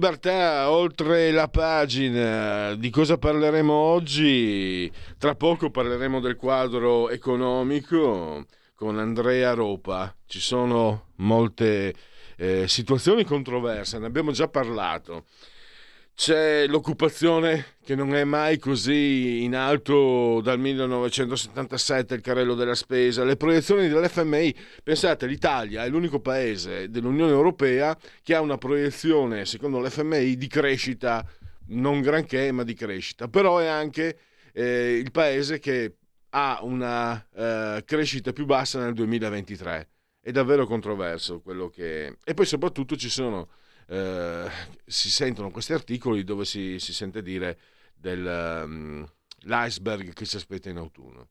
Libertà, oltre la pagina. Di cosa parleremo oggi? Tra poco parleremo del quadro economico con Andrea Ropa. Ci sono molte eh, situazioni controverse, ne abbiamo già parlato. C'è l'occupazione che non è mai così in alto dal 1977, il carrello della spesa, le proiezioni dell'FMI. Pensate, l'Italia è l'unico paese dell'Unione Europea che ha una proiezione, secondo l'FMI, di crescita, non granché, ma di crescita. Però è anche eh, il paese che ha una eh, crescita più bassa nel 2023. È davvero controverso quello che... E poi soprattutto ci sono eh, si sentono questi articoli dove si, si sente dire dell'iceberg um, che si aspetta in autunno.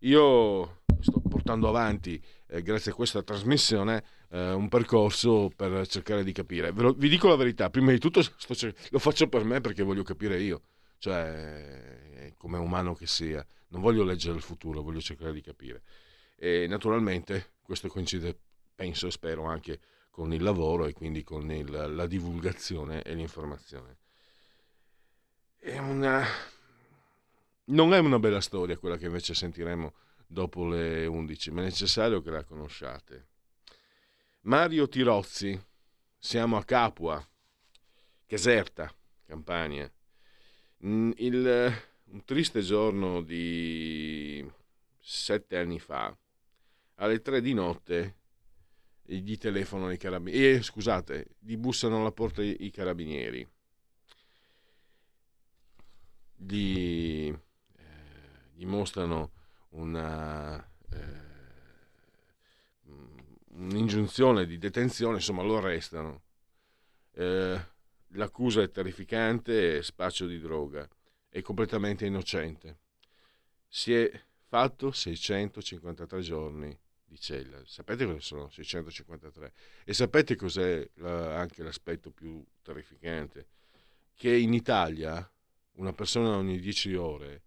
Io sto portando avanti, eh, grazie a questa trasmissione, eh, un percorso per cercare di capire. Lo, vi dico la verità, prima di tutto sto, lo faccio per me perché voglio capire io, cioè come umano che sia. Non voglio leggere il futuro, voglio cercare di capire. E naturalmente questo coincide, penso e spero anche con il lavoro e quindi con il, la divulgazione e l'informazione. È una... Non è una bella storia quella che invece sentiremo dopo le 11, ma è necessario che la conosciate. Mario Tirozzi, siamo a Capua, Caserta, Campania. Mm, il, un triste giorno di sette anni fa, alle tre di notte, gli telefonano i carabinieri, eh, scusate, gli bussano alla porta i, carabinieri, gli, eh, gli mostrano una, eh, un'ingiunzione di detenzione, insomma lo arrestano. Eh, l'accusa è terrificante, è spaccio di droga, è completamente innocente. Si è fatto 653 giorni di cella. Sapete cosa sono 653? E sapete cos'è la, anche l'aspetto più terrificante? Che in Italia una persona ogni 10 ore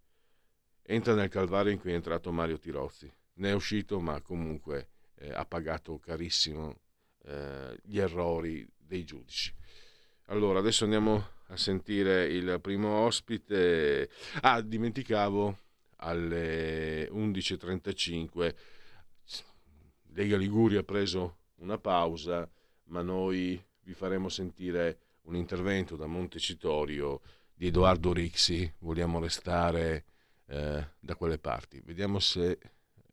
entra nel calvario in cui è entrato Mario Tirozzi. Ne è uscito, ma comunque eh, ha pagato carissimo eh, gli errori dei giudici. Allora, adesso andiamo a sentire il primo ospite. Ah, dimenticavo alle 11.35 Lega Liguria ha preso una pausa, ma noi vi faremo sentire un intervento da Montecitorio di Edoardo Rixi. Vogliamo restare eh, da quelle parti. Vediamo se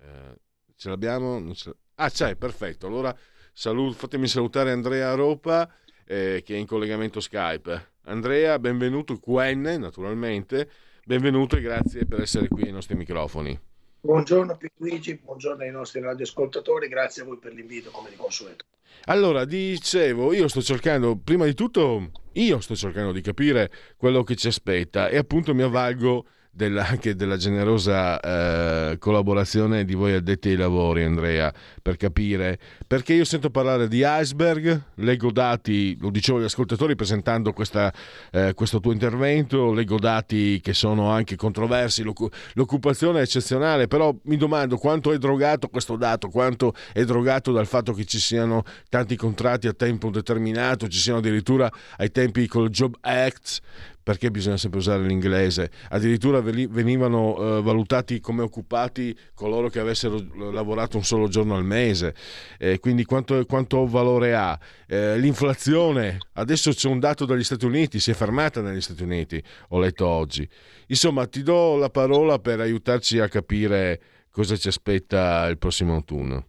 eh, ce l'abbiamo. Ce... Ah, c'è, perfetto. Allora salut... fatemi salutare Andrea Ropa eh, che è in collegamento Skype. Andrea, benvenuto, QN naturalmente. Benvenuto e grazie per essere qui ai nostri microfoni. Buongiorno Luigi, buongiorno ai nostri radioascoltatori, grazie a voi per l'invito come di consueto. Allora, dicevo, io sto cercando, prima di tutto, io sto cercando di capire quello che ci aspetta e appunto mi avvalgo della, anche della generosa eh, collaborazione di voi addetti ai lavori, Andrea, per capire, perché io sento parlare di iceberg, leggo dati, lo dicevo agli ascoltatori presentando questa, eh, questo tuo intervento, leggo dati che sono anche controversi, l'occupazione è eccezionale, però mi domando quanto è drogato questo dato, quanto è drogato dal fatto che ci siano tanti contratti a tempo determinato, ci siano addirittura ai tempi col Job Act, perché bisogna sempre usare l'inglese, addirittura venivano eh, valutati come occupati coloro che avessero lavorato un solo giorno al mese, eh, quindi quanto, quanto, valore ha? Eh, l'inflazione, adesso c'è un dato dagli Stati Uniti, si è fermata negli Stati Uniti, ho letto oggi. Insomma, ti do la parola per aiutarci a capire cosa ci aspetta il prossimo autunno.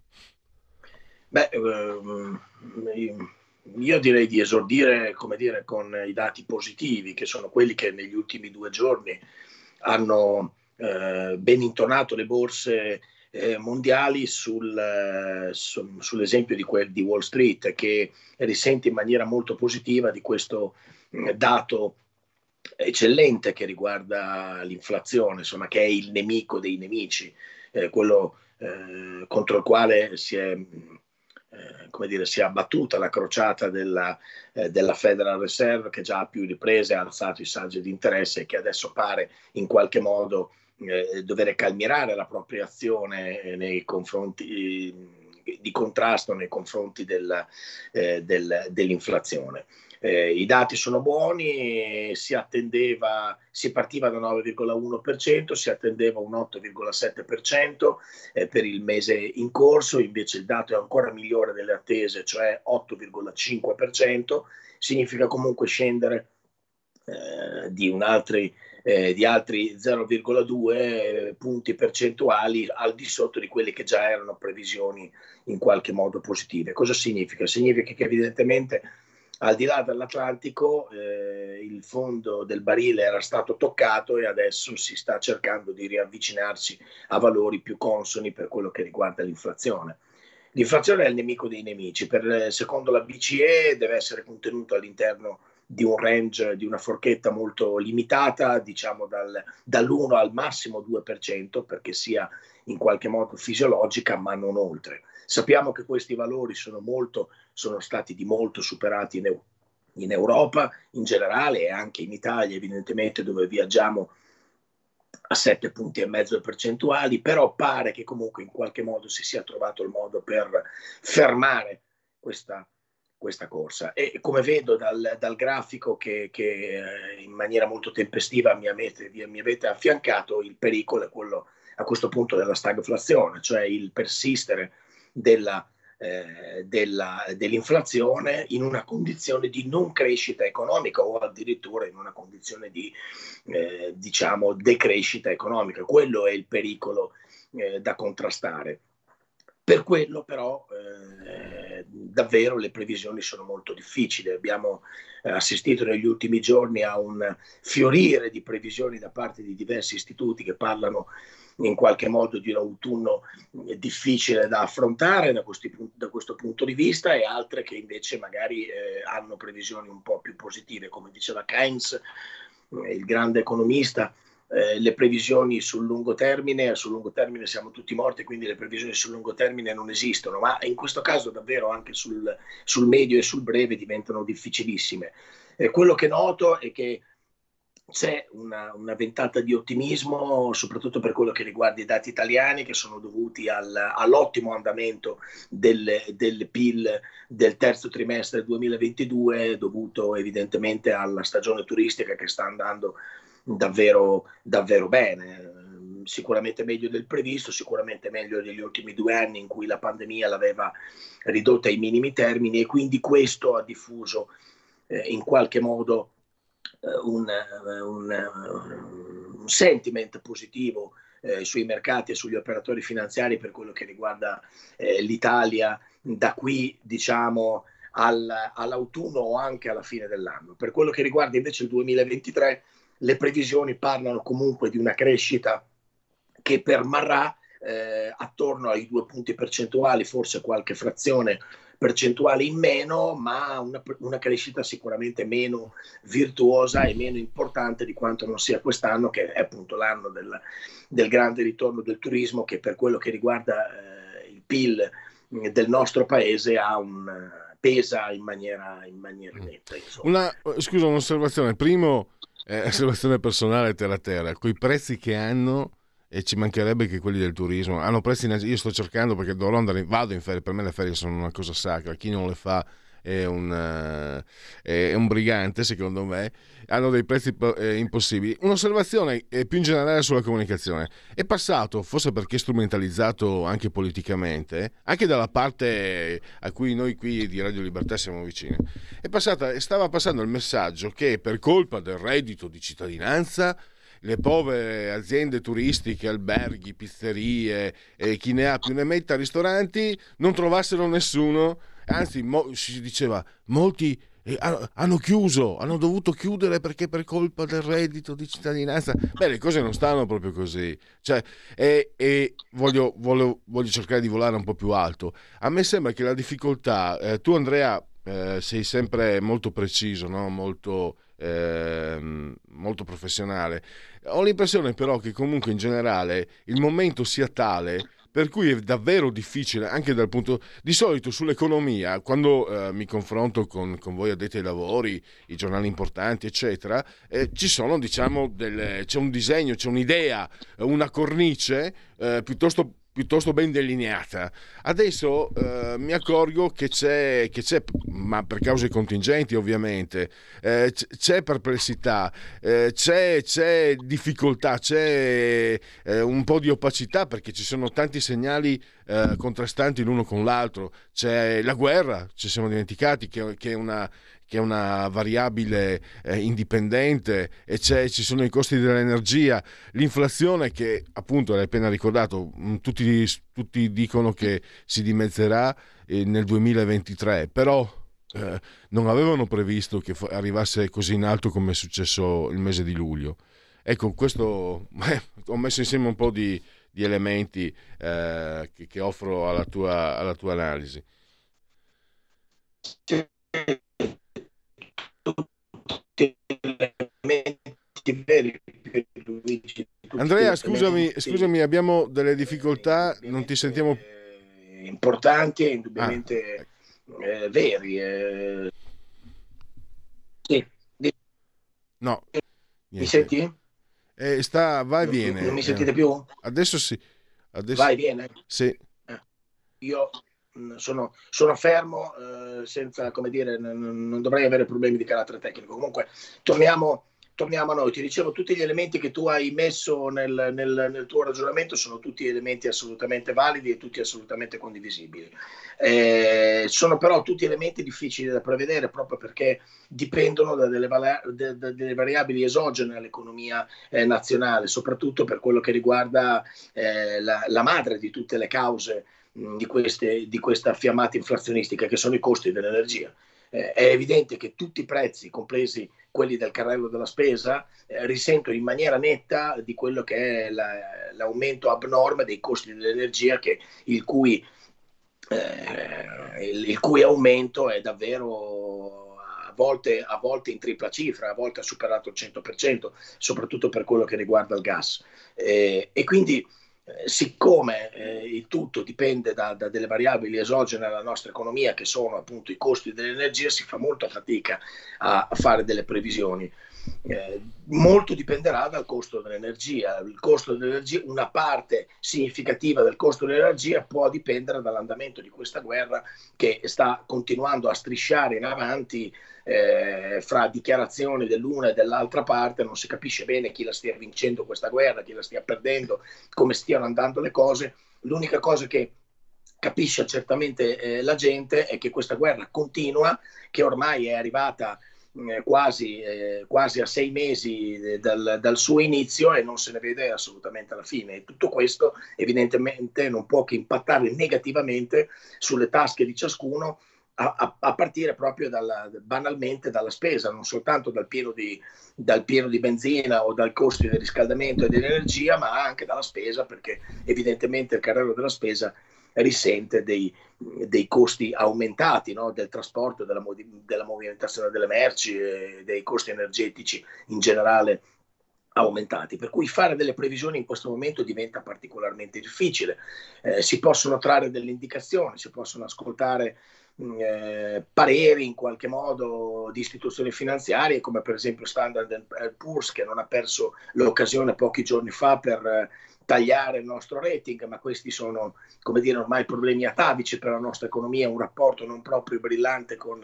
Beh, ehm, io direi di esordire dire, con i dati positivi, che sono quelli che negli ultimi due giorni hanno eh, ben intonato le borse eh, mondiali sul, eh, su, sull'esempio di, quel, di Wall Street, che risente in maniera molto positiva di questo mm, dato eccellente che riguarda l'inflazione, insomma, che è il nemico dei nemici, eh, quello eh, contro il quale si è eh, come dire, si è abbattuta la crociata della, eh, della, Federal Reserve che già a più riprese ha alzato i saggi di interesse e che adesso pare in qualche modo eh, dover calmierare la propria azione eh, nei confronti eh, di contrasto nei confronti del, del, dell'inflazione. Eh, I dati sono buoni, si attendeva, si partiva da 9,1%, si attendeva un 8,7% eh, per il mese in corso, invece il dato è ancora migliore delle attese, cioè 8,5%, significa comunque scendere eh, di, altri, eh, di altri 0,2 punti percentuali al di sotto di quelle che già erano previsioni in qualche modo positive. Cosa significa? Significa che evidentemente al di là dell'Atlantico eh, il fondo del barile era stato toccato e adesso si sta cercando di riavvicinarsi a valori più consoni per quello che riguarda l'inflazione. L'inflazione è il nemico dei nemici, per, secondo la BCE deve essere contenuto all'interno di un range, di una forchetta molto limitata, diciamo dal, dall'1 al massimo 2%, perché sia in qualche modo fisiologica, ma non oltre. Sappiamo che questi valori sono, molto, sono stati di molto superati in, in Europa in generale e anche in Italia, evidentemente, dove viaggiamo a 7 punti e mezzo percentuali, però pare che comunque in qualche modo si sia trovato il modo per fermare questa, questa corsa. E come vedo dal, dal grafico che, che, eh, in maniera molto tempestiva mi avete, mi avete affiancato, il pericolo è quello a questo punto della stagflazione, cioè il persistere della, eh, della, dell'inflazione in una condizione di non crescita economica o addirittura in una condizione di eh, diciamo decrescita economica. Quello è il pericolo eh, da contrastare. Per quello però eh, davvero le previsioni sono molto difficili. Abbiamo eh, assistito negli ultimi giorni a un fiorire di previsioni da parte di diversi istituti che parlano in qualche modo di un autunno difficile da affrontare da, questi, da, questo punto di vista e altre che invece magari eh, hanno previsioni un po' più positive, come diceva Keynes, eh, il grande economista. Eh, le previsioni sul lungo termine, sul lungo termine siamo tutti morti, quindi le previsioni sul lungo termine non esistono, ma in questo caso davvero anche sul, sul medio e sul breve diventano difficilissime. Eh, quello che noto è che c'è una, una, ventata di ottimismo, soprattutto per quello che riguarda i dati italiani, che sono dovuti al, all'ottimo andamento del, del, PIL del terzo trimestre 2022, dovuto evidentemente alla stagione turistica che sta andando davvero, davvero bene. Sicuramente meglio del previsto, sicuramente meglio degli ultimi due anni in cui la pandemia l'aveva ridotta ai minimi termini e quindi questo ha diffuso eh, in qualche modo un, eh, un, eh, un sentiment positivo eh, sui mercati e sugli operatori finanziari per quello che riguarda eh, l'Italia da qui diciamo al, all'autunno o anche alla fine dell'anno. Per quello che riguarda invece il 2023 le previsioni parlano comunque di una crescita che permarrà eh, attorno ai due punti percentuali, forse qualche frazione percentuale in meno, ma una, una, crescita sicuramente meno virtuosa e meno importante di quanto non sia quest'anno, che è appunto l'anno del, del grande ritorno del turismo, che per quello che riguarda eh, il PIL del nostro paese ha un, pesa in maniera, in maniera netta. Una, scusa, un'osservazione. Primo, eh, osservazione personale terra terra, con i prezzi che hanno e ci mancherebbe che quelli del turismo hanno prezzi io sto cercando perché dovrò andare vado in ferie per me le ferie sono una cosa sacra chi non le fa è un, uh, è un brigante secondo me. Hanno dei prezzi eh, impossibili. Un'osservazione eh, più in generale sulla comunicazione. È passato forse perché strumentalizzato anche politicamente anche dalla parte a cui noi qui di Radio Libertà siamo vicini è passata, stava passando il messaggio che per colpa del reddito di cittadinanza le povere aziende turistiche, alberghi, pizzerie e chi ne ha più ne metta, ristoranti, non trovassero nessuno anzi mo, si diceva molti eh, hanno chiuso, hanno dovuto chiudere perché per colpa del reddito di cittadinanza. Beh, le cose non stanno proprio così. Cioè, e, e voglio, voglio, voglio, cercare di volare un po' più alto. A me sembra che la difficoltà, eh, tu Andrea eh, sei sempre molto preciso, no? molto, eh, molto professionale. Ho l'impressione però che comunque in generale il momento sia tale per cui è davvero difficile anche dal punto di solito sull'economia quando eh, mi confronto con, con, voi addetti ai lavori i giornali importanti eccetera eh, ci sono diciamo delle, c'è un disegno c'è un'idea una cornice eh, piuttosto piuttosto ben delineata. Adesso eh, mi accorgo che c'è, che c'è, ma per cause contingenti ovviamente, eh, c'è perplessità, eh, c'è, c'è, difficoltà, c'è eh, un po' di opacità perché ci sono tanti segnali eh, contrastanti l'uno con l'altro. C'è la guerra, ci siamo dimenticati, che, che è una che è una variabile eh, indipendente e ci sono i costi dell'energia, l'inflazione che appunto l'hai appena ricordato, mm, tutti, tutti dicono che si dimezzerà eh, nel 2023, però eh, non avevano previsto che arrivasse così in alto come è successo il mese di luglio. Ecco, questo ho messo insieme un po' di, di elementi eh, che, che, offro alla tua, alla tua analisi. Andrea, scusami, scusami, abbiamo delle difficoltà, non ti sentiamo importanti e indubbiamente ah. eh, veri. Eh. Sì. No. Niente. Mi senti? Eh, sta, va e viene. Non mi sentite più? Adesso sì. Adesso... Va e viene? Sì. Eh. Io sono, sono fermo eh, senza, come dire, n- non dovrei avere problemi di carattere tecnico. Comunque, torniamo, torniamo, a noi. Ti dicevo, tutti gli elementi che tu hai messo nel, nel, nel, tuo ragionamento sono tutti elementi assolutamente validi e tutti assolutamente condivisibili. Eh, sono però tutti elementi difficili da prevedere proprio perché dipendono da delle, vala- de- de- delle variabili esogene all'economia eh, nazionale, soprattutto per quello che riguarda eh, la, la madre di tutte le cause di, queste, di questa fiammata inflazionistica che sono i costi dell'energia. Eh, è evidente che tutti i prezzi, compresi quelli del carrello della spesa, eh, risentono in maniera netta di quello che è la, l'aumento abnorme dei costi dell'energia, che, il, cui, eh, il, il, cui, aumento è davvero a volte, a volte, in tripla cifra, a volte ha superato il 100%, soprattutto per quello che riguarda il gas. Eh, e quindi siccome eh, il tutto dipende da, da, delle variabili esogene alla nostra economia, che sono appunto i costi dell'energia, si fa molta fatica a, fare delle previsioni. Eh, molto dipenderà dal costo dell'energia. Costo dell'energia, una parte significativa del costo dell'energia può dipendere dall'andamento di questa guerra che sta continuando a strisciare in avanti eh, fra dichiarazioni dell'una e dell'altra parte, non si capisce bene chi la stia vincendo questa guerra, chi la stia perdendo, come stiano andando le cose. L'unica cosa che capisce certamente eh, la gente è che questa guerra continua, che ormai è arrivata eh, quasi, eh, quasi, a sei mesi eh, dal, dal, suo inizio e non se ne vede assolutamente la fine. E tutto questo evidentemente non può che impattare negativamente sulle tasche di ciascuno a, a, partire proprio dalla, banalmente dalla spesa, non soltanto dal pieno, di, dal pieno di benzina o dal costo del riscaldamento e dell'energia, ma anche dalla spesa, perché evidentemente il carrello della spesa risente dei, dei costi aumentati no? del trasporto, della, della, movimentazione delle merci, e dei costi energetici in generale aumentati, per cui fare delle previsioni in questo momento diventa particolarmente difficile. Eh, si possono trarre delle indicazioni, si possono ascoltare eh, pareri in qualche modo di istituzioni finanziarie come per esempio Standard Poor's che non ha perso l'occasione pochi giorni fa per eh, tagliare il nostro rating, ma questi sono, come dire, ormai problemi atavici per la nostra economia, un rapporto non proprio brillante con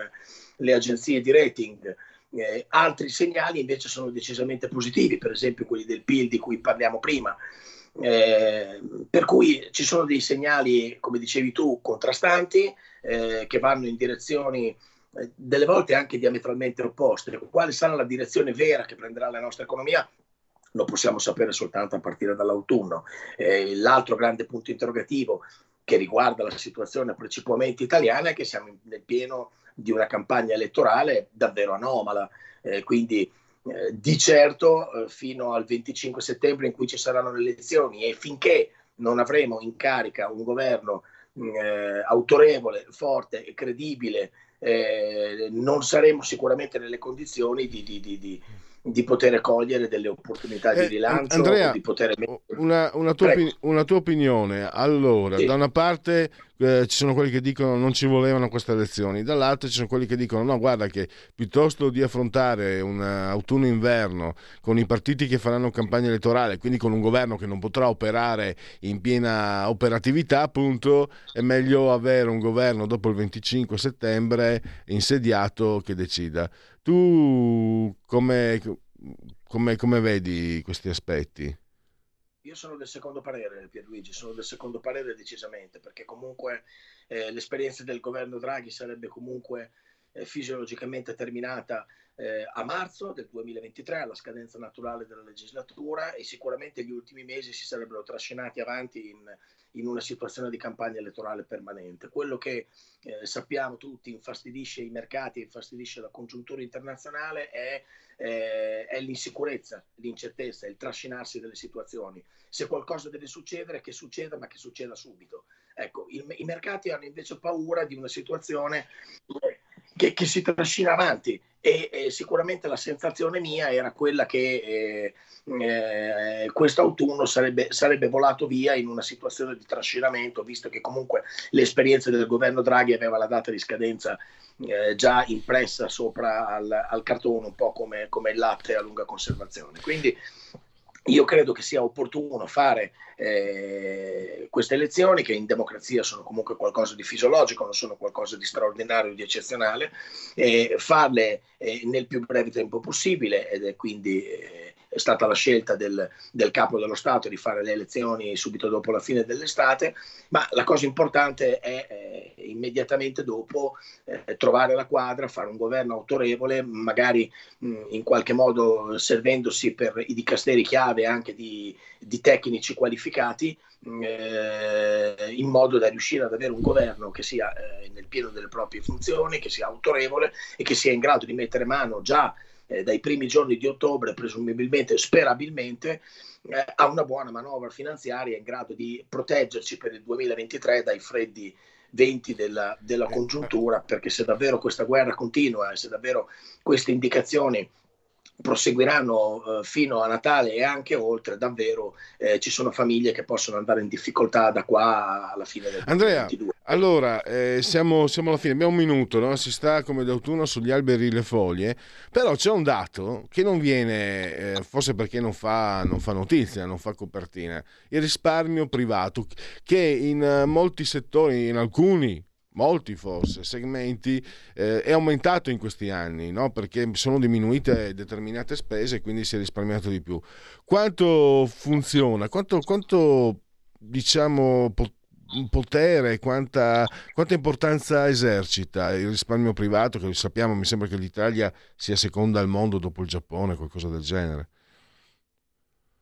le agenzie di rating. Eh, altri segnali invece sono decisamente positivi, per esempio quelli del PIL di cui parliamo prima. Eh, per cui ci sono dei segnali, come dicevi tu, contrastanti, eh, che vanno in direzioni eh, delle volte anche diametralmente opposte. Quale sarà la direzione vera che prenderà la nostra economia? Lo possiamo sapere soltanto a partire dall'autunno. Eh, l'altro grande punto interrogativo che riguarda la situazione principalmente italiana è che siamo nel pieno di una campagna elettorale davvero anomala. Eh, quindi eh, di certo eh, fino al 25 settembre in cui ci saranno le elezioni e finché non avremo in carica un governo eh, autorevole, forte e credibile, eh, non saremo sicuramente nelle condizioni di, di, di, di poter cogliere delle opportunità di eh, rilancio. Andrea, di poter... una, una, tua opi- una, tua opinione. Allora, sì. da una parte eh, ci sono quelli che dicono non ci volevano queste elezioni, dall'altra ci sono quelli che dicono no, guarda che piuttosto di affrontare un autunno-inverno con i partiti che faranno campagna elettorale, quindi con un governo che non potrà operare in piena operatività, appunto, è meglio avere un governo dopo il 25 settembre insediato che decida. Tu come, come, come vedi questi aspetti? Io sono del secondo parere, Pierluigi, sono del secondo parere decisamente, perché comunque eh, l'esperienza del governo Draghi sarebbe comunque eh, fisiologicamente terminata eh, a marzo del 2023, alla scadenza naturale della legislatura, e sicuramente gli ultimi mesi si sarebbero trascinati avanti in, in una situazione di campagna elettorale permanente. Quello che eh, sappiamo tutti infastidisce i mercati, infastidisce la congiuntura internazionale è, eh, è l'insicurezza, l'incertezza, il trascinarsi delle situazioni. Se qualcosa deve succedere, che succeda, ma che succeda subito. Ecco, il, i mercati hanno invece paura di una situazione che, che si trascina avanti e, e, sicuramente la sensazione mia era quella che eh, eh, questo autunno sarebbe, sarebbe, volato via in una situazione di trascinamento, visto che comunque l'esperienza del governo Draghi aveva la data di scadenza eh, già impressa sopra al, al, cartone, un po' come, come il latte a lunga conservazione. Quindi io credo che sia opportuno fare eh, queste elezioni, che in democrazia sono comunque qualcosa di fisiologico, non sono qualcosa di straordinario, di eccezionale, eh, farle eh, nel più breve tempo possibile ed è quindi eh, è stata la scelta del, del, capo dello Stato di fare le elezioni subito dopo la fine dell'estate, ma la cosa importante è eh, immediatamente dopo eh, trovare la quadra, fare un governo autorevole, magari mh, in qualche modo servendosi per i dicasteri chiave anche di, di tecnici qualificati, eh, in modo da riuscire ad avere un governo che sia eh, nel pieno delle proprie funzioni, che sia autorevole e che sia in grado di mettere mano già eh, dai primi giorni di ottobre, presumibilmente, sperabilmente, eh, a una buona manovra finanziaria in grado di proteggerci per il 2023 dai freddi venti della, della eh, congiuntura, perché se davvero questa guerra continua e se davvero queste indicazioni proseguiranno eh, fino a Natale e anche oltre, davvero eh, ci sono famiglie che possono andare in difficoltà da qua alla fine del Andrea, 2022. allora eh, siamo, siamo, alla fine, abbiamo un minuto, no? si sta come d'autunno sugli alberi le foglie, però c'è un dato che non viene, eh, forse perché non fa, non fa notizia, non fa copertina, il risparmio privato che in eh, molti settori, in alcuni molti forse segmenti eh, è aumentato in questi anni no? perché sono diminuite determinate spese e quindi si è risparmiato di più. Quanto funziona? Quanto, quanto diciamo potere quanta, quanta, importanza esercita il risparmio privato che sappiamo mi sembra che l'Italia sia seconda al mondo dopo il Giappone qualcosa del genere?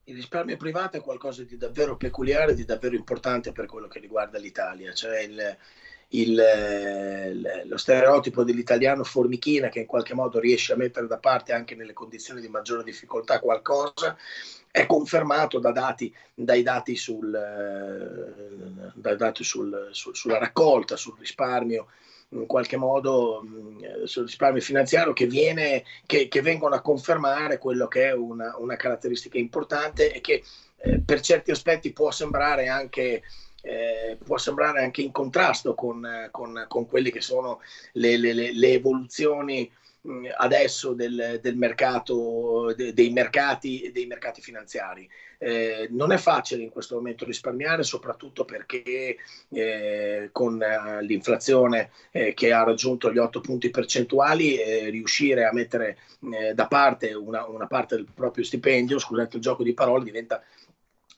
Il risparmio privato è qualcosa di davvero peculiare, di davvero importante per quello che riguarda l'Italia, cioè il, il, lo stereotipo dell'italiano formichina che in qualche modo riesce a mettere da parte anche nelle condizioni di maggiore difficoltà qualcosa, è confermato da dati, dai dati, sul, dai dati sul, sul, sulla raccolta, sul risparmio in qualche modo sul risparmio finanziario che, viene, che, che, vengono a confermare quello che è una, una caratteristica importante e che eh, per certi aspetti può sembrare anche eh, può sembrare anche in contrasto con, con, con quelle che sono le, le, le evoluzioni adesso del, del mercato, de, dei, mercati, dei mercati finanziari. Eh, non è facile in questo momento risparmiare, soprattutto perché eh, con eh, l'inflazione eh, che ha raggiunto gli 8 punti percentuali, eh, riuscire a mettere eh, da parte una, una, parte del proprio stipendio, scusate il gioco di parole, diventa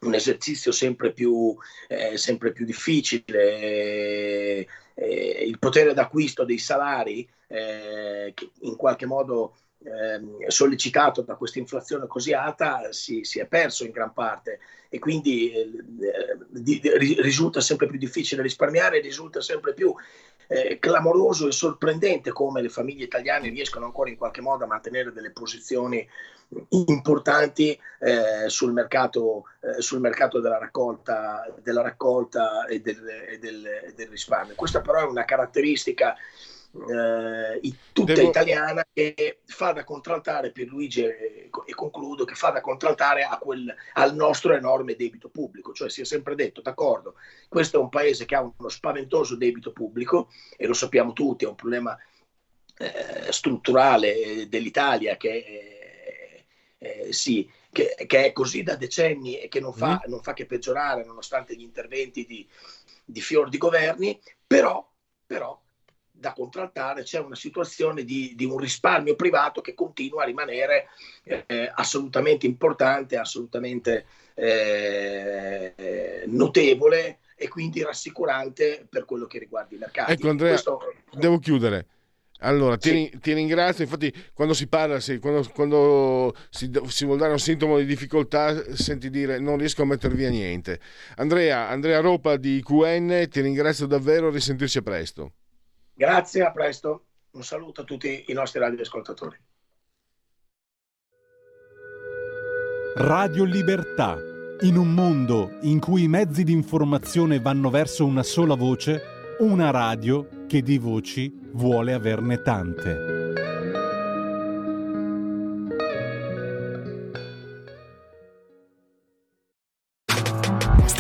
un esercizio sempre più, eh, sempre più difficile. Eh, il potere d'acquisto dei salari, eh, che in qualche modo eh, sollecitato da questa inflazione così alta si, si, è perso in gran parte e quindi eh, di, di, risulta sempre più difficile risparmiare, risulta sempre più eh, clamoroso e sorprendente come le famiglie italiane riescono ancora in qualche modo a mantenere delle posizioni importanti eh, sul, mercato, eh, sul mercato della raccolta, della raccolta e, del, e del, del risparmio. Questa però è una caratteristica eh, tutta Devo... italiana che fa da contraltare per Luigi e, e concludo che fa da contraltare quel, al nostro enorme debito pubblico cioè si è sempre detto d'accordo questo è un paese che ha uno spaventoso debito pubblico e lo sappiamo tutti è un problema eh, strutturale dell'Italia che eh, eh, sì, che, che, è così da decenni e che non fa, mm. non fa che peggiorare nonostante gli interventi di, di fior di governi, però, però da contrattare, c'è una situazione di, di, un risparmio privato che continua a rimanere eh, assolutamente importante, assolutamente eh, notevole e quindi rassicurante per quello che riguarda i mercati. Ecco Andrea, Questo... devo chiudere. Allora, ti, sì. ti, ringrazio. Infatti, quando si parla, sì, quando, quando si, si, vuol dare un sintomo di difficoltà, senti dire non riesco a mettere via niente. Andrea, Andrea Ropa di QN, ti ringrazio davvero. Risentirci presto. Grazie, a presto. Un saluto a tutti i nostri radioascoltatori. Radio Libertà. In un mondo in cui i mezzi di informazione vanno verso una sola voce, una radio che di voci vuole averne tante.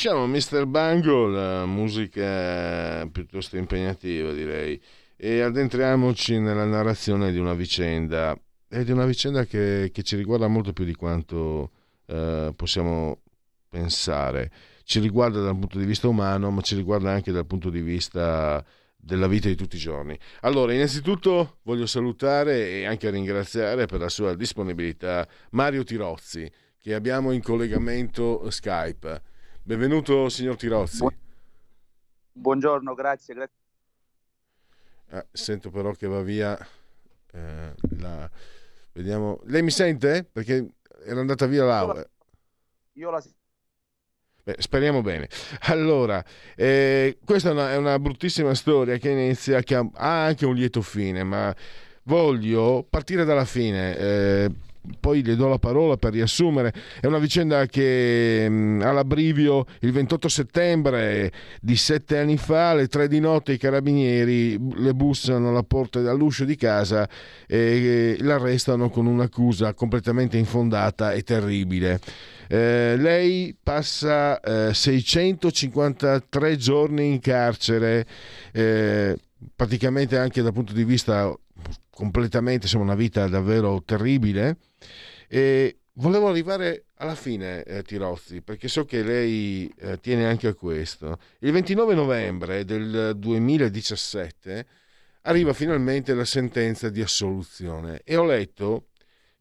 Lasciamo Mr. Bungle, musica piuttosto impegnativa direi, e addentriamoci nella narrazione di una vicenda, e di una vicenda che, che ci riguarda molto più di quanto eh, possiamo pensare. Ci riguarda dal punto di vista umano, ma ci riguarda anche dal punto di vista della vita di tutti i giorni. Allora, innanzitutto voglio salutare e anche ringraziare per la sua disponibilità Mario Tirozzi, che abbiamo in collegamento Skype. Benvenuto, signor Tirozzi. Buongiorno, grazie. grazie. Ah, sento però che va via eh, la... Vediamo. Lei mi sente? Perché era andata via Laura. Io la sento. Beh, speriamo bene. Allora, eh, questa è una, è una, bruttissima storia che inizia, che ha, anche un lieto fine, ma voglio partire dalla fine. Eh, poi le do la parola per riassumere. È una vicenda che mh, mm, all'abbrivio il 28 settembre di sette anni fa, alle tre di notte, i carabinieri le bussano alla porta all'uscio di casa e l'arrestano con un'accusa completamente infondata e terribile. Eh, lei passa eh, 653 giorni in carcere, eh, praticamente anche dal punto di vista completamente, insomma, una vita davvero terribile. E volevo arrivare alla fine, eh, Tirozzi, perché so che lei eh, tiene anche a questo. Il 29 novembre del 2017 arriva finalmente la sentenza di assoluzione e ho letto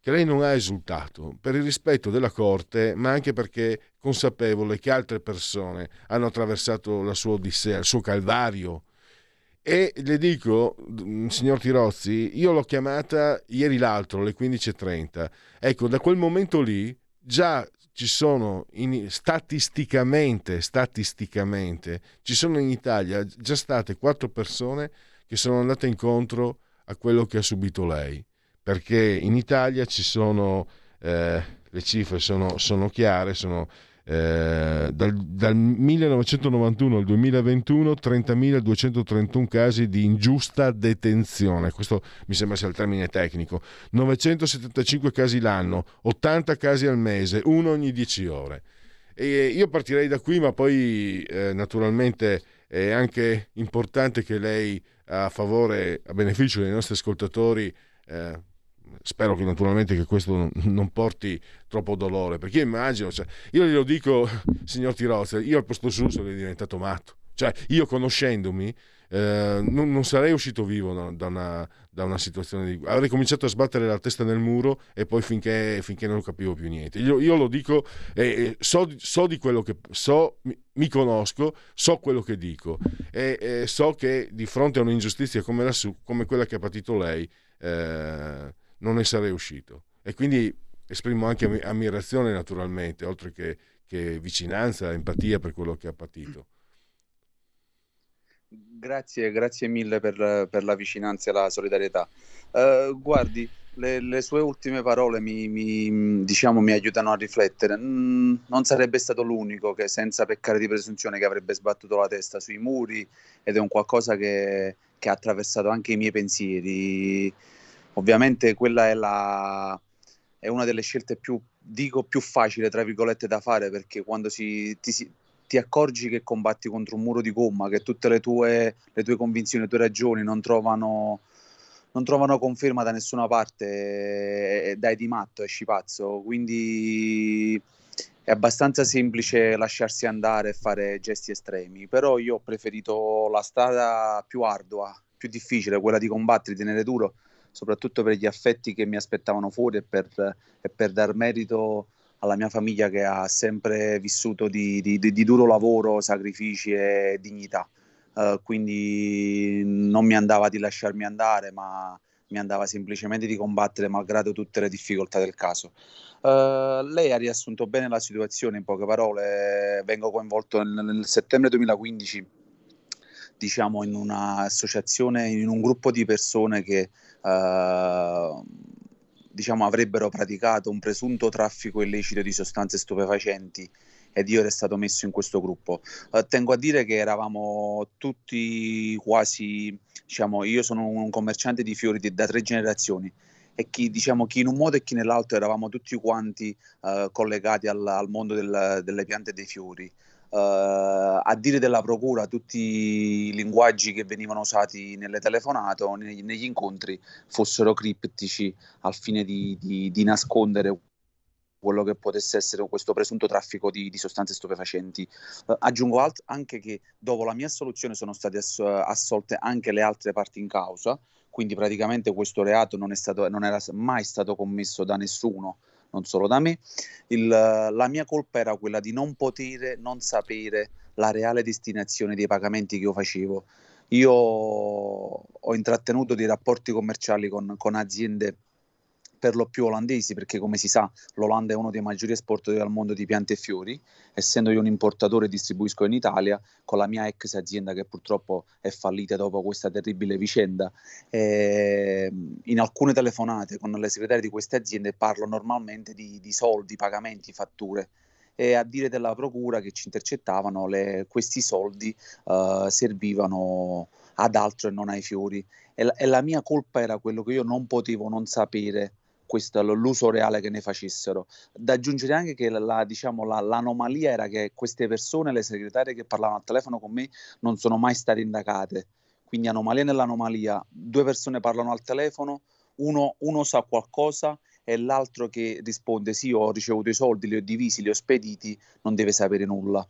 che lei non ha esultato per il rispetto della Corte, ma anche perché consapevole che altre persone hanno attraversato la sua odissea, il suo calvario e le dico, mm, signor Tirozzi, io l'ho chiamata ieri l'altro alle 15.30. Ecco, da quel momento lì già ci sono in, statisticamente, statisticamente, ci sono in Italia già state quattro persone che sono andate incontro a quello che ha subito lei. Perché in Italia ci sono, eh, le cifre sono, sono chiare, sono eh, dal, dal, 1991 al 2021 30.231 casi di ingiusta detenzione, questo mi sembra sia il termine tecnico, 975 casi l'anno, 80 casi al mese, uno ogni 10 ore. E io partirei da qui, ma poi eh, naturalmente è anche importante che lei a favore, a beneficio dei nostri ascoltatori, eh, spero che naturalmente che questo non porti troppo dolore, perché io immagino, cioè, io glielo dico, signor Tirozzi, io al posto suo sono diventato matto, cioè io conoscendomi eh, non, non, sarei uscito vivo no, da, una, da, una, situazione di... avrei cominciato a sbattere la testa nel muro e poi finché, finché non capivo più niente. Io, io lo dico, eh, so, so, di quello che... so, mi, mi, conosco, so quello che dico e eh, so che di fronte a un'ingiustizia come, la, come quella che ha patito lei... Eh, non ne sarei uscito. E quindi esprimo anche ammirazione naturalmente, oltre che, che vicinanza, empatia per quello che ha patito. Grazie, grazie mille per, per la vicinanza e la solidarietà. Uh, guardi, le, le, sue ultime parole mi, mi, diciamo, mi aiutano a riflettere. Mm, non sarebbe stato l'unico che, senza peccare di presunzione, che avrebbe sbattuto la testa sui muri ed è un qualcosa che, che ha attraversato anche i miei pensieri. Ovviamente quella è, la, è una delle scelte più, dico, più facile, tra virgolette, da fare perché quando si, ti, si, ti accorgi che combatti contro un muro di gomma, che tutte le tue, le tue convinzioni, le tue ragioni non trovano, non trovano conferma da nessuna parte, e dai di matto, esci pazzo. Quindi è abbastanza semplice lasciarsi andare e fare gesti estremi, però io ho preferito la strada più ardua, più difficile, quella di combattere, di tenere duro, soprattutto per gli affetti che mi aspettavano fuori e per, e per dar merito alla mia famiglia che ha sempre vissuto di, di, di duro lavoro, sacrifici e dignità. Uh, quindi non mi andava di lasciarmi andare, ma mi andava semplicemente di combattere malgrado tutte le difficoltà del caso. Uh, lei ha riassunto bene la situazione in poche parole. Vengo coinvolto nel, nel settembre 2015 diciamo in un'associazione, in un gruppo di persone che eh, diciamo, avrebbero praticato un presunto traffico illecito di sostanze stupefacenti ed io ero stato messo in questo gruppo. Uh, tengo a dire che eravamo tutti quasi, diciamo, io sono un commerciante di fiori di, da tre generazioni e chi, diciamo, chi in un modo e chi nell'altro eravamo tutti quanti uh, collegati al, al mondo del, delle piante e dei fiori. Uh, a dire della procura, tutti i linguaggi che venivano usati nelle telefonate o negli, negli incontri fossero criptici al fine di, di, di, nascondere quello che potesse essere questo presunto traffico di, di sostanze stupefacenti. Uh, aggiungo alt- anche che dopo la mia assoluzione sono state ass- assolte anche le altre parti in causa, quindi praticamente questo reato non, stato, non era mai stato commesso da nessuno non solo da me. Il, la mia colpa era quella di non poter, non sapere la reale destinazione dei pagamenti che io facevo. Io ho intrattenuto dei rapporti commerciali con, con aziende per lo più olandesi, perché come si sa l'Olanda è uno dei maggiori esportatori al mondo di piante e fiori, essendo io un importatore distribuisco in Italia, con la mia ex azienda che purtroppo è fallita dopo questa terribile vicenda. E in alcune telefonate con le segretarie di queste aziende parlo normalmente di, di soldi, pagamenti, fatture e a dire della procura che ci intercettavano le, questi soldi uh, servivano ad altro e non ai fiori e la, e la, mia colpa era quello che io non potevo non sapere questo, l'uso reale che ne facessero. Da aggiungere anche che la, diciamo, la, l'anomalia era che queste persone, le segretarie che parlavano al telefono con me, non sono mai state indagate. Quindi anomalia nell'anomalia, due persone parlano al telefono, uno, uno sa qualcosa e l'altro che risponde sì, ho ricevuto i soldi, li ho divisi, li ho spediti, non deve sapere nulla.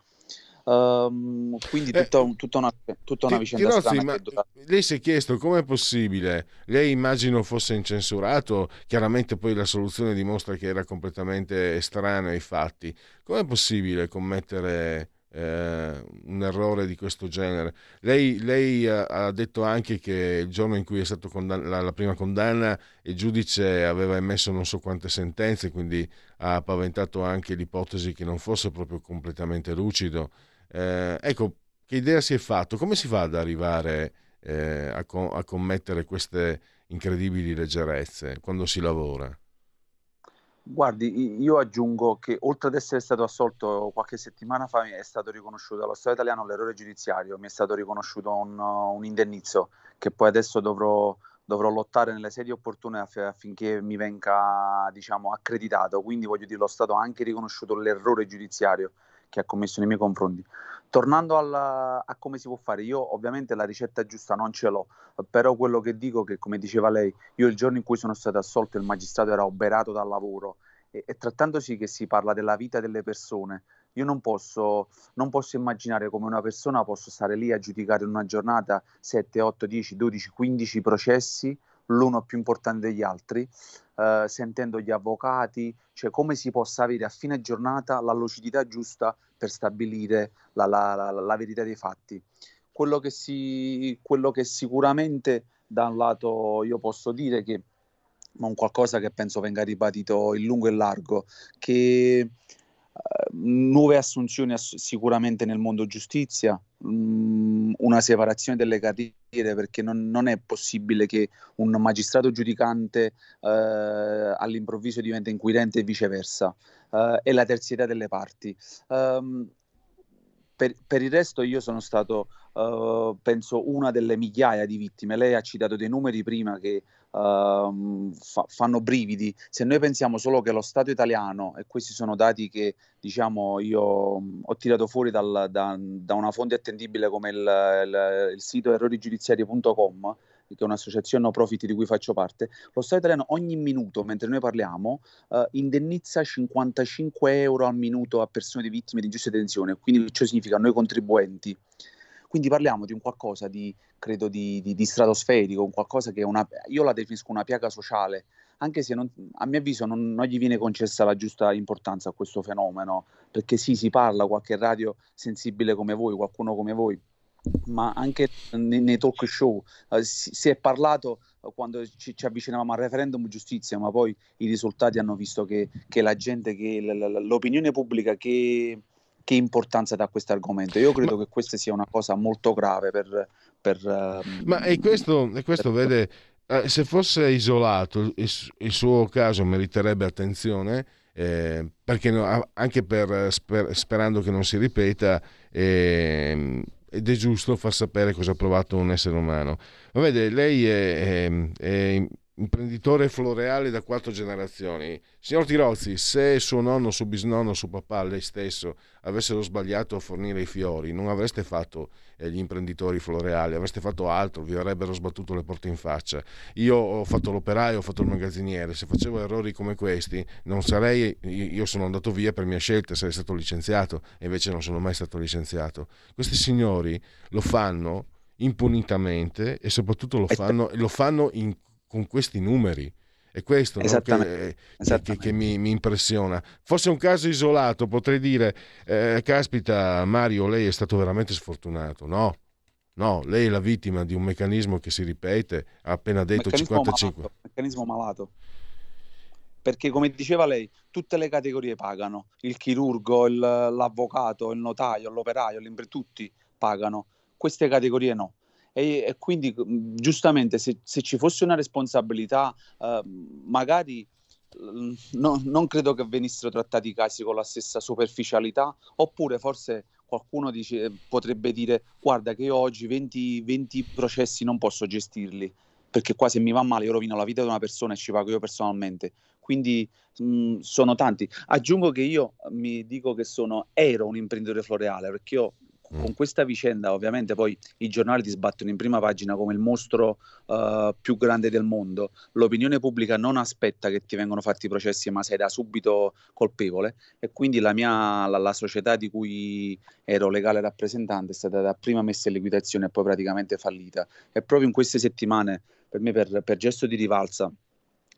Um, quindi eh, tutta, tutta, una, tutta una vicenda Tirozzi, strana. Lei si è chiesto come è possibile? Lei immagino fosse incensurato, chiaramente poi la soluzione dimostra che era completamente estraneo ai fatti. Come è possibile commettere eh, un errore di questo genere? Lei, lei ha, ha, detto anche che il giorno in cui è stata condann- la, la prima condanna il giudice aveva emesso non so quante sentenze, quindi ha paventato anche l'ipotesi che non fosse proprio completamente lucido. Eh, ecco, che idea si è fatto? Come si fa ad arrivare eh, a, co- a commettere queste incredibili leggerezze quando si lavora? Guardi, io aggiungo che oltre ad essere stato assolto qualche settimana fa, è stato riconosciuto dallo Stato italiano l'errore giudiziario, mi è stato riconosciuto un, un indennizzo che poi adesso dovrò, dovrò lottare nelle sedi opportune aff- affinché mi venga diciamo, accreditato. Quindi voglio dire, lo Stato ha anche riconosciuto l'errore giudiziario che ha commesso nei miei confronti. Tornando alla, a come si può fare, io ovviamente la ricetta giusta non ce l'ho, però quello che dico è che, come diceva lei, io il giorno in cui sono stato assolto il magistrato era oberato dal lavoro e, e trattandosi che si parla della vita delle persone, io non posso, non posso, immaginare come una persona possa stare lì a giudicare in una giornata 7, 8, 10, 12, 15 processi l'uno più importante degli altri, eh, sentendo gli avvocati, cioè come si possa avere a fine giornata la lucidità giusta per stabilire la, la, la, la verità dei fatti. Quello che, si, quello che sicuramente da un lato io posso dire che ma un qualcosa che penso venga ribadito in lungo e largo, che nuove assunzioni ass- sicuramente nel mondo giustizia, mh, mm, una separazione delle carriere perché non, non, è possibile che un magistrato giudicante eh, all'improvviso diventa inquirente e viceversa, eh, e la terzietà delle parti. Um, per, per, il resto io sono stato, uh, penso, una delle migliaia di vittime. Lei ha citato dei numeri prima che uh, fa, fanno brividi. Se noi pensiamo solo che lo Stato italiano, e questi sono dati che diciamo io ho tirato fuori dal, da, da, una fonte attendibile come il, il, il sito errorigiudiziari.com, che è un'associazione no profit di cui faccio parte, lo Stato italiano ogni minuto, mentre noi parliamo, uh, indennizza 55 euro al minuto a persone di vittime di ingiusta detenzione, quindi ciò significa noi contribuenti. Quindi parliamo di un qualcosa di, credo, di, di, di stratosferico, un qualcosa che una, io la definisco una piaga sociale, anche se non, a mio avviso non, non, gli viene concessa la giusta importanza a questo fenomeno, perché sì, si parla, qualche radio sensibile come voi, qualcuno come voi, ma anche nei, nei talk show eh, si, si, è parlato eh, quando ci, ci, avvicinavamo al referendum giustizia, ma poi i risultati hanno visto che, che la gente, che l'opinione pubblica che che importanza dà questo argomento. Io credo Ma... che questa sia una cosa molto grave per... per Ma e questo, e questo per... vede, eh, se fosse isolato, il, suo caso meriterebbe attenzione, eh, perché no, anche per, sper, sperando che non si ripeta, eh, ed è giusto far sapere cosa ha provato un essere umano. Ma vede, lei è, è, è imprenditore floreale da quattro generazioni. Signor Tirozzi, se suo nonno, suo bisnonno, suo papà, lei stesso avessero sbagliato a fornire i fiori, non avreste fatto eh, gli imprenditori floreali, avreste fatto altro, vi avrebbero sbattuto le porte in faccia. Io ho fatto l'operaio, ho fatto il magazziniere, se facevo errori come questi, non sarei, io sono andato via per mia scelta, sarei stato licenziato, e invece non sono mai stato licenziato. Questi signori lo fanno impunitamente e soprattutto lo fanno, lo fanno in con questi numeri. È questo no? che, che, che mi, mi, impressiona. Fosse un caso isolato, potrei dire, eh, caspita Mario, lei è stato veramente sfortunato. No, no, lei è la vittima di un meccanismo che si ripete, ha appena detto meccanismo 55. Malato, meccanismo malato. Perché come diceva lei, tutte le categorie pagano, il chirurgo, il, l'avvocato, il notaio, l'operaio, tutti pagano, queste categorie no e, e quindi mhmm, giustamente se, se, ci fosse una responsabilità eh, magari mhmm, no, non credo che venissero trattati i casi con la stessa superficialità oppure forse qualcuno dice, potrebbe dire guarda che io oggi 20, 20 processi non posso gestirli perché qua se mi va male io rovino la vita di una persona e ci pago io personalmente quindi mh, mhmm, sono tanti aggiungo che io mi dico che sono ero un imprenditore floreale perché io Mm. Con questa vicenda ovviamente poi i giornali ti sbattono in prima pagina come il mostro uh, più grande del mondo, l'opinione pubblica non aspetta che ti vengano fatti i processi ma sei da subito colpevole. E quindi la mia la, la società di cui ero legale rappresentante è stata dapprima messa in liquidazione e poi praticamente fallita. E proprio in queste settimane per me per, per gesto di rivalsa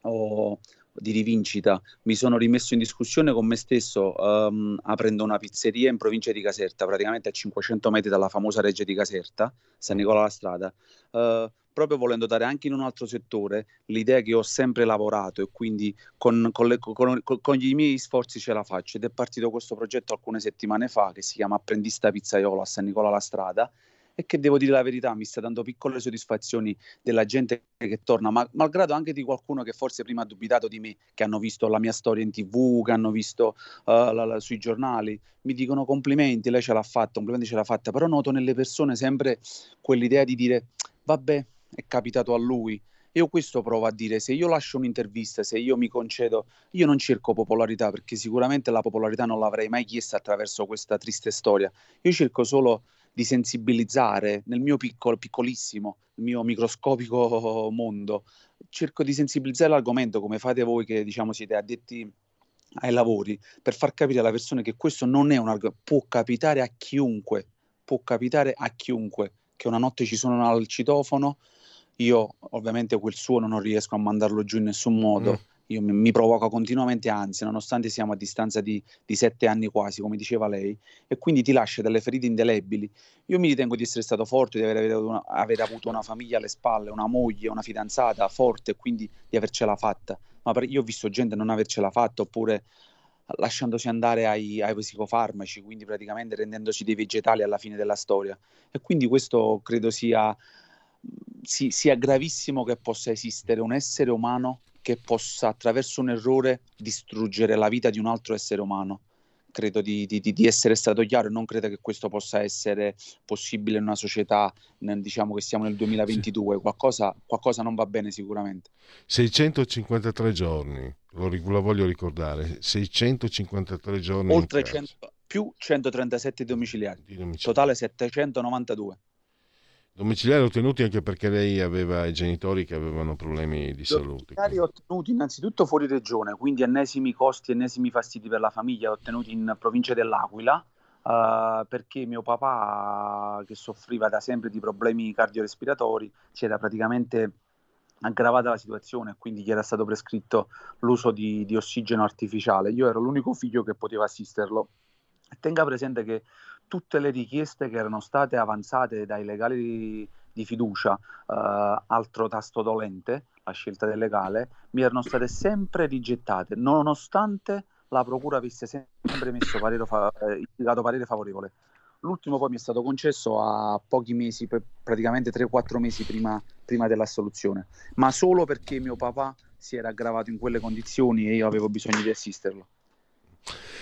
ho di rivincita, mi sono rimesso in discussione con me stesso um, aprendo una pizzeria in provincia di Caserta, praticamente a 500 metri dalla famosa Reggia di Caserta, San Nicola la Strada, uh, proprio volendo dare anche in un altro settore l'idea che ho sempre lavorato e quindi con, con, le, con, con gli miei sforzi ce la faccio ed è partito questo progetto alcune settimane fa che si chiama Apprendista Pizzaiolo a San Nicola la Strada e che devo dire la verità mi sta dando piccole soddisfazioni della gente che torna, ma malgrado anche di qualcuno che forse prima ha dubitato di me, che hanno visto la mia storia in tv, che hanno visto uh, la, la, sui giornali, mi dicono complimenti, lei ce l'ha fatta, complimenti ce l'ha fatta, però noto nelle persone sempre quell'idea di dire vabbè, è capitato a lui. Io questo provo a dire, se io lascio un'intervista, se io mi concedo, io non cerco popolarità perché sicuramente la popolarità non l'avrei mai chiesta attraverso questa triste storia, io cerco solo di sensibilizzare nel mio piccolo, piccolissimo, il mio microscopico mondo. Cerco di sensibilizzare l'argomento come fate voi che diciamo siete addetti ai lavori per far capire alle persone che questo non è un argomento, può capitare a chiunque, può capitare a chiunque che una notte ci suona al citofono, io ovviamente quel suono non riesco a mandarlo giù in nessun modo. Mm io, mi provoca continuamente ansia, nonostante siamo a distanza di, di, sette anni quasi, come diceva lei, e quindi ti lascia delle ferite indelebili. Io mi ritengo di essere stato forte, di aver, una, aver avuto una famiglia alle spalle, una moglie, una fidanzata forte, e quindi di avercela fatta. Ma per, io ho visto gente non avercela fatta, oppure lasciandosi andare ai, ai psicofarmaci, quindi praticamente rendendosi dei vegetali alla fine della storia. E quindi questo credo sia, sia gravissimo che possa esistere un essere umano che possa attraverso un errore distruggere la vita di un altro essere umano. Credo di, di, di essere stato chiaro e non credo che questo possa essere possibile in una società, diciamo che siamo nel 2022, sì. qualcosa, qualcosa, non va bene sicuramente. 653 giorni, lo, lo voglio ricordare, 653 giorni. Oltre 100, più 137 domiciliari, domiciliari, totale 792 domiciliari ottenuti anche perché lei aveva i genitori che avevano problemi di salute. Domiciliari ottenuti innanzitutto fuori regione, quindi ennesimi costi, ennesimi fastidi per la famiglia, ottenuti in provincia dell'Aquila, uh, perché mio papà, che soffriva da sempre di problemi cardiorespiratori, si era praticamente aggravata la situazione, quindi gli era stato prescritto l'uso di, di ossigeno artificiale. Io ero l'unico figlio che poteva assisterlo. Tenga presente che tutte le richieste che erano state avanzate dai legali di, di fiducia, eh, altro tasto dolente, la scelta del legale, mi erano state sempre rigettate, nonostante la Procura avesse sempre messo parere fa- eh, indicato parere favorevole. L'ultimo poi mi è stato concesso a pochi mesi, praticamente 3-4 mesi prima, prima dell'assoluzione, ma solo perché mio papà si era aggravato in quelle condizioni e io avevo bisogno di assisterlo.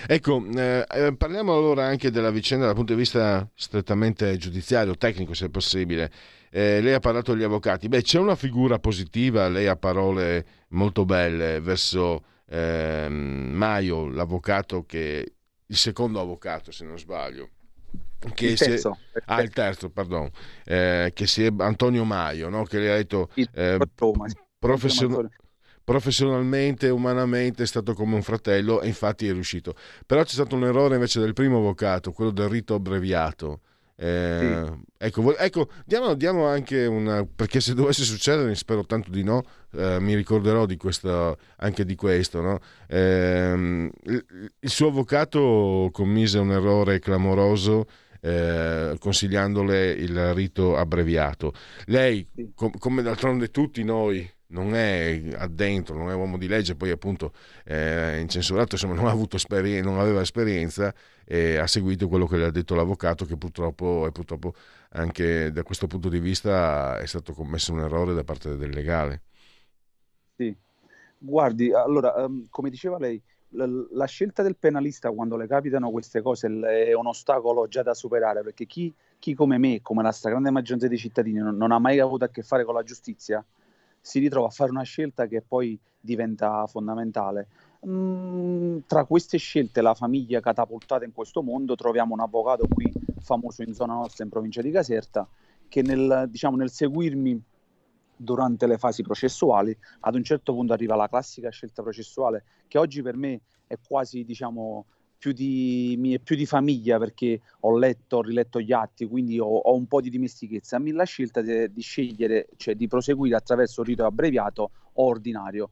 Ecco, eh, eh, parliamo allora anche della vicenda dal punto di vista strettamente giudiziario, tecnico se possibile. Eh, lei ha parlato degli avvocati. Beh, c'è una figura positiva, lei ha parole molto belle verso eh, Maio, l'avvocato che il secondo avvocato, se non sbaglio. Che il terzo, è, ah, il terzo, pardon, eh, che si è Antonio Maio, no? che le ha detto eh, profession- professionalmente, umanamente è stato come un fratello e infatti è riuscito. Però c'è stato un errore invece del primo avvocato, quello del rito abbreviato. Eh, sì. ecco, ecco diamo, diamo, anche una perché se dovesse succedere, spero tanto di no, eh, mi ricorderò di questo, anche di questo. No? Eh, il, suo avvocato commise un errore clamoroso eh, consigliandole il rito abbreviato. Lei, com- come d'altronde tutti noi, non è addentro, non è uomo di legge, poi appunto eh, incensurato, insomma non, ha avuto esperi- non aveva esperienza e ha seguito quello che le ha detto l'avvocato che purtroppo, purtroppo anche da questo punto di vista è stato commesso un errore da parte del legale. Sì, guardi, allora, um, come diceva lei, la, la scelta del penalista quando le capitano queste cose è un ostacolo già da superare perché chi, chi come me, come la stragrande maggioranza dei cittadini, non, non ha mai avuto a che fare con la giustizia, si ritrova a fare una scelta che poi diventa fondamentale. Mm, tra queste scelte, la famiglia catapultata in questo mondo, troviamo un avvocato qui famoso in zona nostra, in provincia di Caserta, che nel, diciamo, nel seguirmi durante le fasi processuali, ad un certo punto arriva la classica scelta processuale, che oggi per me è quasi, diciamo, più di, più di famiglia perché ho letto, ho riletto gli atti, quindi ho, ho un po' di dimestichezza. Mi la scelta di, di scegliere, cioè di proseguire attraverso il rito abbreviato o ordinario.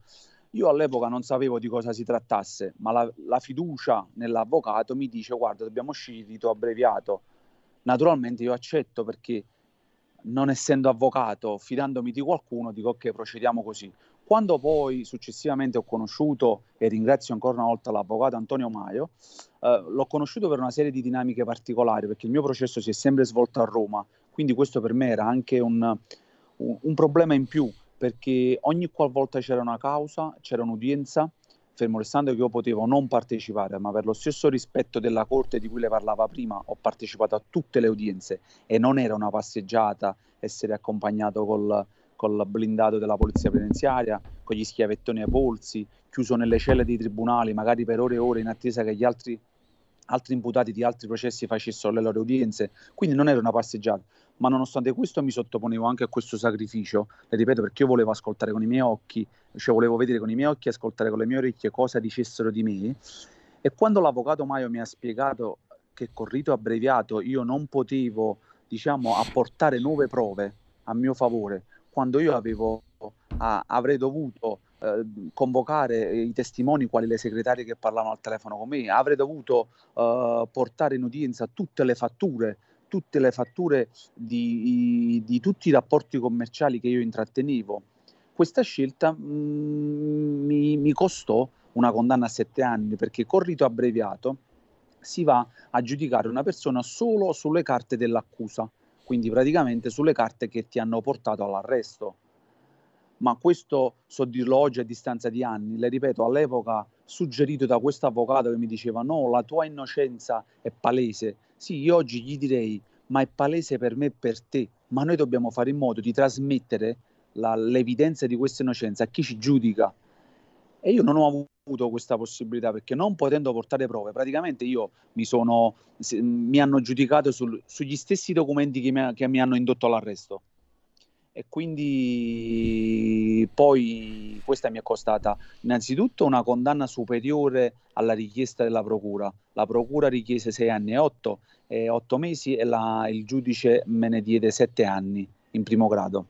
Io all'epoca non sapevo di cosa si trattasse, ma la, la fiducia nell'avvocato mi dice guarda dobbiamo scegliere il rito abbreviato. Naturalmente io accetto perché non essendo avvocato, fidandomi di qualcuno, dico ok procediamo così. Quando poi successivamente ho conosciuto, e ringrazio ancora una volta l'avvocato Antonio Maio, eh, l'ho conosciuto per una serie di dinamiche particolari, perché il mio processo si è sempre svolto a Roma, quindi questo per me era anche un, un, un problema in più, perché ogni qualvolta c'era una causa, c'era un'udienza, fermo restando che io potevo non partecipare, ma per lo stesso rispetto della corte di cui le parlava prima, ho partecipato a tutte le udienze e non era una passeggiata essere accompagnato col, col blindato della polizia penitenziaria, con gli schiavettoni ai polsi, chiuso nelle celle dei tribunali, magari per ore e ore in attesa che gli altri, altri imputati di altri processi facessero le loro udienze. Quindi non era una passeggiata, ma nonostante questo mi sottoponevo anche a questo sacrificio, le ripeto perché io volevo ascoltare con i miei occhi, cioè volevo vedere con i miei occhi ascoltare con le mie orecchie cosa dicessero di me. E quando l'avvocato Maio mi ha spiegato che col rito abbreviato io non potevo, diciamo, apportare nuove prove a mio favore, quando io avevo, ah, avrei dovuto eh, convocare i testimoni quali le segretarie che parlavano al telefono con me, avrei dovuto eh, portare in udienza tutte le fatture, tutte le fatture di, di, tutti i rapporti commerciali che io intrattenevo. Questa scelta mh, mm, mi, mi costò una condanna a sette anni perché con rito abbreviato si va a giudicare una persona solo sulle carte dell'accusa quindi praticamente sulle carte che ti hanno portato all'arresto. Ma questo so dirlo oggi a distanza di anni, le ripeto, all'epoca suggerito da questo avvocato che mi diceva no, la tua innocenza è palese. Sì, io oggi gli direi, ma è palese per me e per te, ma noi dobbiamo fare in modo di trasmettere la, l'evidenza di questa innocenza a chi ci giudica. E io non ho avuto questa possibilità perché non potendo portare prove, praticamente io mi sono mi hanno giudicato sul, sugli stessi documenti che mi, che mi, hanno indotto all'arresto. E quindi poi questa mi è costata innanzitutto una condanna superiore alla richiesta della procura. La procura richiese 6 anni e 8 e 8 mesi e la, il giudice me ne diede 7 anni in primo grado.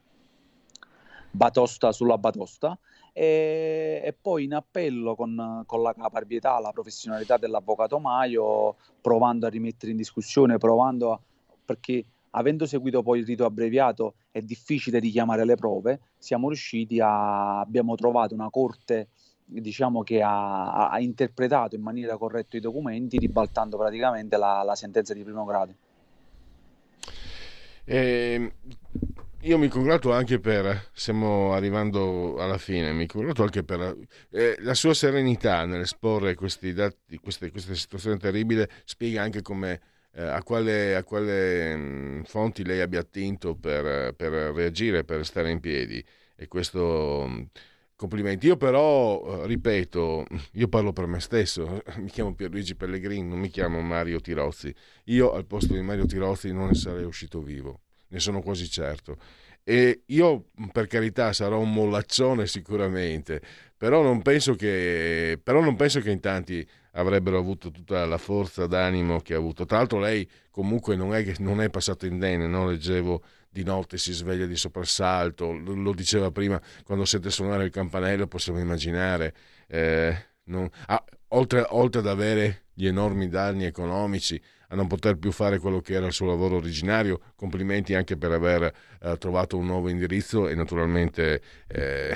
Batosta sulla batosta e, e poi in appello con, con, la caparbietà, la professionalità dell'avvocato Maio, provando a rimettere in discussione, provando a, perché avendo seguito poi il rito abbreviato è difficile richiamare le prove, siamo riusciti a, abbiamo trovato una corte diciamo che ha, ha, interpretato in maniera corretta i documenti, ribaltando praticamente la, la sentenza di primo grado. Eh, io mi congratulo anche per, stiamo arrivando alla fine, mi congratulo anche per eh, la sua serenità nell'esporre questi dati, queste, queste situazioni terribili, spiega anche come, eh, a quale, a quale mh, fonti lei abbia attinto per, per, reagire, per stare in piedi. E questo... Mh, Complimenti. Io però, eh, ripeto, io parlo per me stesso, mi chiamo Pierluigi Pellegrini, non mi chiamo Mario Tirozzi. Io al posto di Mario Tirozzi non ne sarei uscito vivo, ne sono quasi certo. E io, per carità, sarò un mollaccione sicuramente, però non penso che, non penso che in tanti avrebbero avuto tutta la forza d'animo che ha avuto. Tra l'altro lei comunque non è, non è passato indenne, no? leggevo di notte si sveglia di soprassalto, lo diceva prima, quando sente suonare il campanello possiamo immaginare, eh, non, ah, oltre, oltre, ad avere gli enormi danni economici, a non poter più fare quello che era il suo lavoro originario, complimenti anche per aver eh, trovato un nuovo indirizzo e naturalmente eh,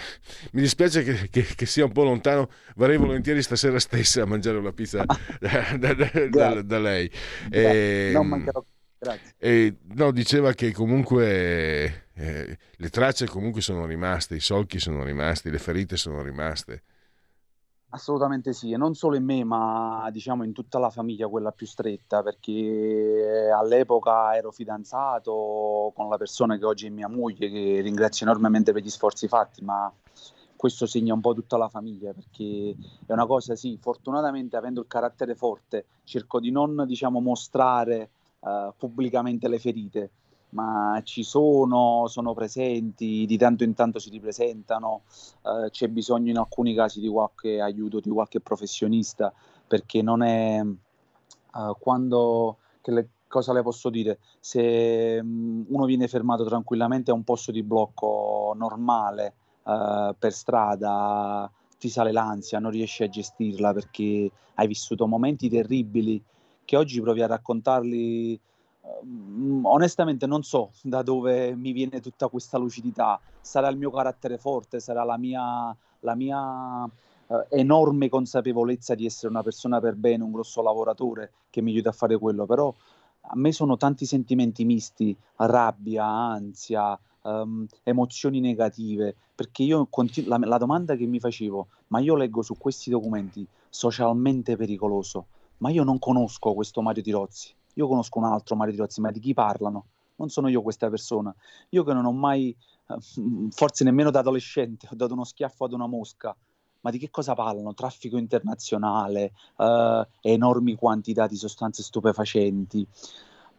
mi dispiace che, che, che, sia un po' lontano, vorrei volentieri stasera stessa a mangiare una pizza da, da, da, da lei. E, non mancherò Grazie. E, no, diceva che comunque eh, le tracce comunque sono rimaste, i solchi sono rimasti, le ferite sono rimaste. Assolutamente sì, e non solo in me, ma diciamo in tutta la famiglia, quella più stretta, perché all'epoca ero fidanzato con la persona che oggi è mia moglie, che ringrazio enormemente per gli sforzi fatti, ma questo segna un po' tutta la famiglia, perché è una cosa, sì, fortunatamente avendo il carattere forte, cerco di non, diciamo, mostrare uh, pubblicamente le ferite, ma ci sono, sono presenti, di tanto in tanto si ripresentano, uh, c'è bisogno in alcuni casi di qualche aiuto, di qualche professionista, perché non è uh, quando... Le, cosa le posso dire? Se um, uno viene fermato tranquillamente a un posto di blocco normale per strada, ti sale l'ansia, non riesci a gestirla perché hai vissuto momenti terribili che oggi provi a raccontarli, onestamente non so da dove mi viene tutta questa lucidità. Sarà il mio carattere forte, sarà la mia, la mia uh, enorme consapevolezza di essere una persona per bene, un grosso lavoratore che mi aiuta a fare quello, però a me sono tanti sentimenti misti, rabbia, ansia, um, emozioni negative, perché io continuo, la, la domanda che mi facevo, ma io leggo su questi documenti socialmente pericoloso, ma io non conosco questo Mario Tirozzi, io conosco un altro Mario Tirozzi, ma di chi parlano? Non sono io questa persona. Io che non ho mai, eh, forse nemmeno da adolescente, ho dato uno schiaffo ad una mosca. Ma di che cosa parlano? Traffico internazionale, eh, enormi quantità di sostanze stupefacenti.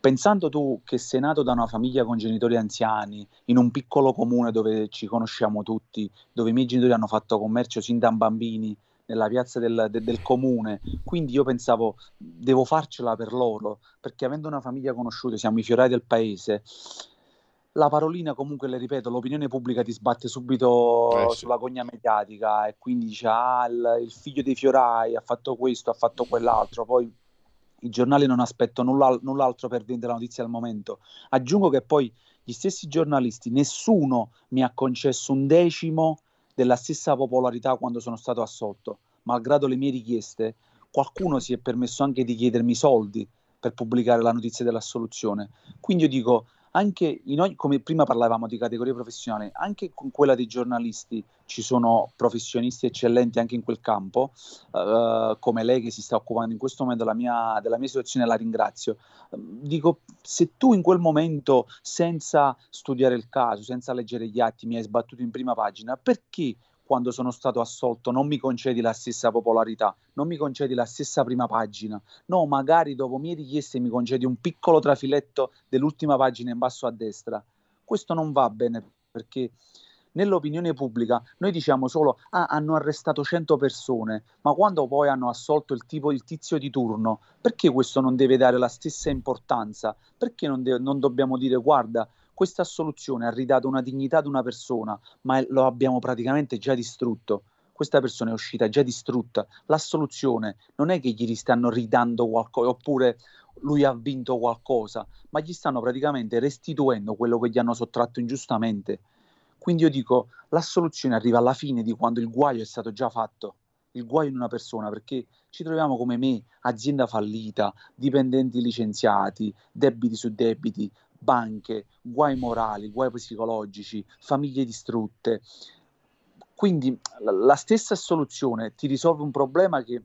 Pensando tu che sei nato da una famiglia con genitori anziani, in un piccolo comune dove ci conosciamo tutti, dove i miei genitori hanno fatto commercio sin da bambini, nella piazza del, de, del, comune, quindi io pensavo devo farcela per loro, perché avendo una famiglia conosciuta, siamo i fiorai del paese, la parolina comunque le ripeto, l'opinione pubblica ti sbatte subito eh sì. sulla cogna mediatica e quindi dice ah il, il, figlio dei fiorai ha fatto questo, ha fatto quell'altro, poi i giornali non aspettano nulla, null'altro per vendere la notizia al momento. Aggiungo che poi gli stessi giornalisti, nessuno mi ha concesso un decimo della stessa popolarità quando sono stato assolto. Malgrado le mie richieste, qualcuno si è permesso anche di chiedermi soldi per pubblicare la notizia dell'assoluzione. Quindi io dico, anche in, come prima parlavamo di categoria professionale, anche con quella dei giornalisti ci sono professionisti eccellenti anche in quel campo, uh, come lei che si sta occupando in questo momento della mia, della mia situazione, la ringrazio. Dico, se tu in quel momento, senza studiare il caso, senza leggere gli atti, mi hai sbattuto in prima pagina, perché quando sono stato assolto non mi concedi la stessa popolarità, non mi concedi la stessa prima pagina, no, magari dopo mie richieste mi concedi un piccolo trafiletto dell'ultima pagina in basso a destra. Questo non va bene perché nell'opinione pubblica noi diciamo solo ah, hanno arrestato 100 persone, ma quando poi hanno assolto il tipo il tizio di turno, perché questo non deve dare la stessa importanza? Perché non, de- non dobbiamo dire guarda, questa assoluzione ha ridato una dignità ad una persona, ma lo abbiamo praticamente già distrutto. Questa persona è uscita già distrutta. L'assoluzione non è che gli stanno ridando qualcosa oppure lui ha vinto qualcosa, ma gli stanno praticamente restituendo quello che gli hanno sottratto ingiustamente. Quindi io dico, l'assoluzione arriva alla fine di quando il guaio è stato già fatto il guaio in una persona perché ci troviamo come me, azienda fallita, dipendenti licenziati, debiti su debiti, banche, guai morali, guai psicologici, famiglie distrutte. Quindi la stessa soluzione ti risolve un problema che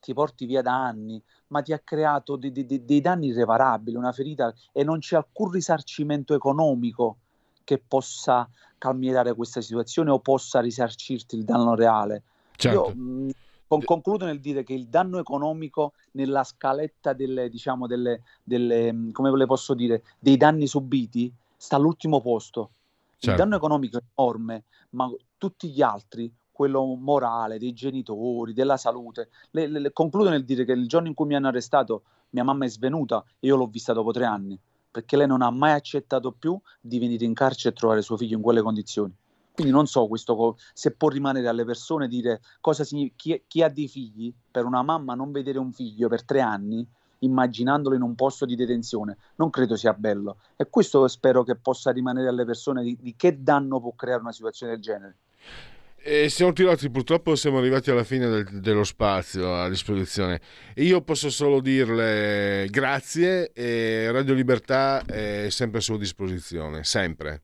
ti porti via da anni, ma ti ha creato de- de- dei danni irreparabili, una ferita e non c'è alcun risarcimento economico che possa calmierare questa situazione o possa risarcirti il danno reale. Certo. Io con- concludo nel dire che il danno economico nella scaletta delle, diciamo, delle, delle, come le posso dire, dei danni subiti sta all'ultimo posto. Il Certo. danno economico è enorme, ma tutti gli altri, quello morale, dei genitori, della salute. Le- le- concludo nel dire che il giorno in cui mi hanno arrestato, mia mamma è svenuta e io l'ho vista dopo tre anni, perché lei non ha mai accettato più di venire in carcere e trovare suo figlio in quelle condizioni. Quindi non so questo se può rimanere alle persone dire cosa significa chi, chi ha dei figli, per una mamma non vedere un figlio per tre anni, immaginandolo in un posto di detenzione, non credo sia bello. E questo spero che possa rimanere alle persone di, di che danno può creare una situazione del genere. E siamo tirati, purtroppo siamo arrivati alla fine del- dello spazio a disposizione. Io posso solo dirle grazie e Radio Libertà è sempre a sua disposizione, sempre.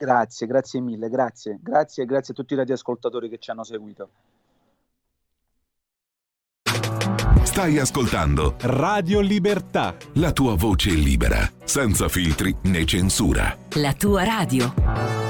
Grazie, grazie mille, grazie, grazie, grazie a tutti i radioascoltatori che ci hanno seguito. Stai ascoltando Radio Libertà. la tua voce libera, senza filtri né censura. La tua radio.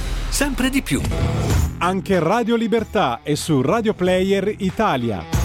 sempre di più. Anche Radio Libertà è su Radio Player Italia.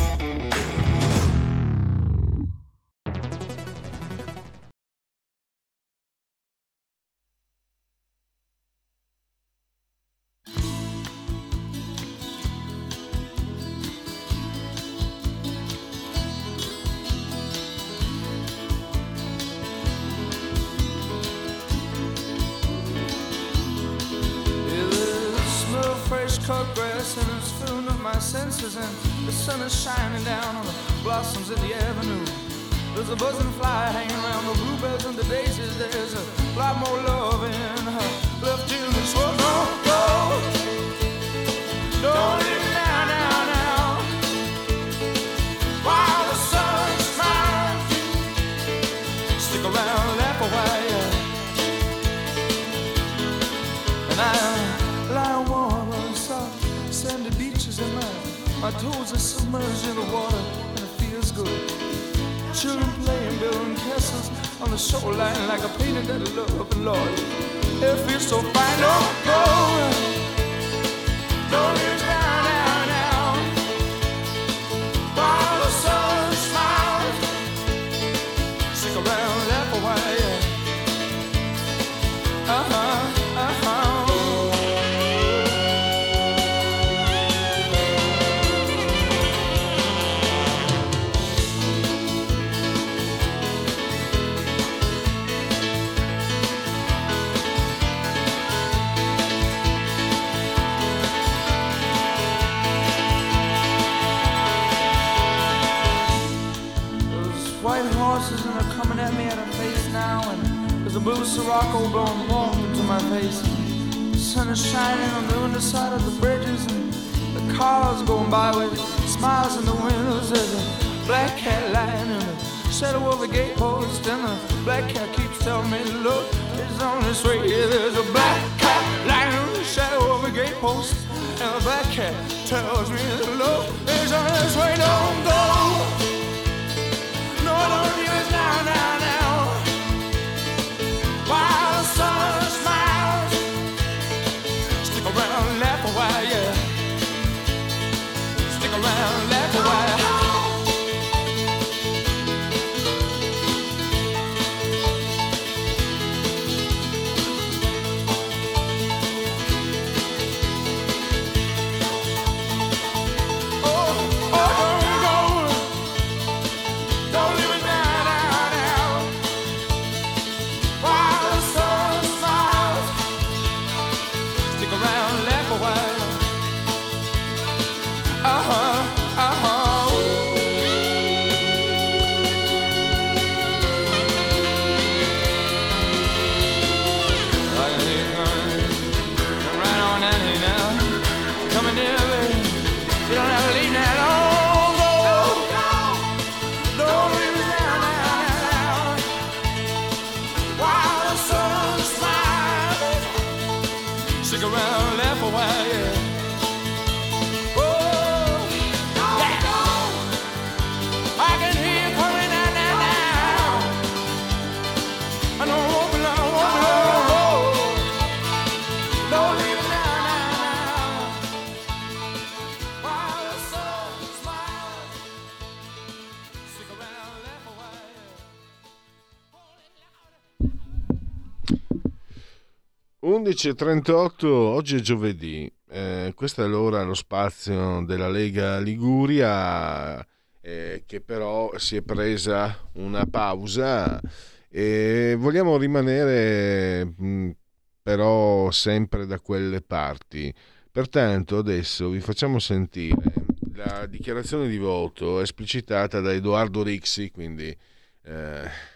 My, toes are submerged in the water and it feels good. Children playing, building castles on the shoreline like a painting that love and Lord. It feels so fine, oh, oh. don't go. Don't leave Sirocco blowing warm into my face. The sun is shining on the underside of the bridges, and the cars going by with smiles in the windows. There's a black cat lying in the shadow of the gatepost, and the black cat keeps telling me, Look, it's on this way. There's a black cat lying in the shadow of the gatepost, and the black cat tells me, Look, it's on this way. Don't go. No, don't leave us now, now, now. 11.38, oggi è giovedì, eh, questa è l'ora, lo spazio della Lega Liguria eh, che però si è presa una pausa e vogliamo rimanere mh, però sempre da quelle parti. Pertanto adesso vi facciamo sentire la dichiarazione di voto esplicitata da Edoardo Rixi, quindi eh,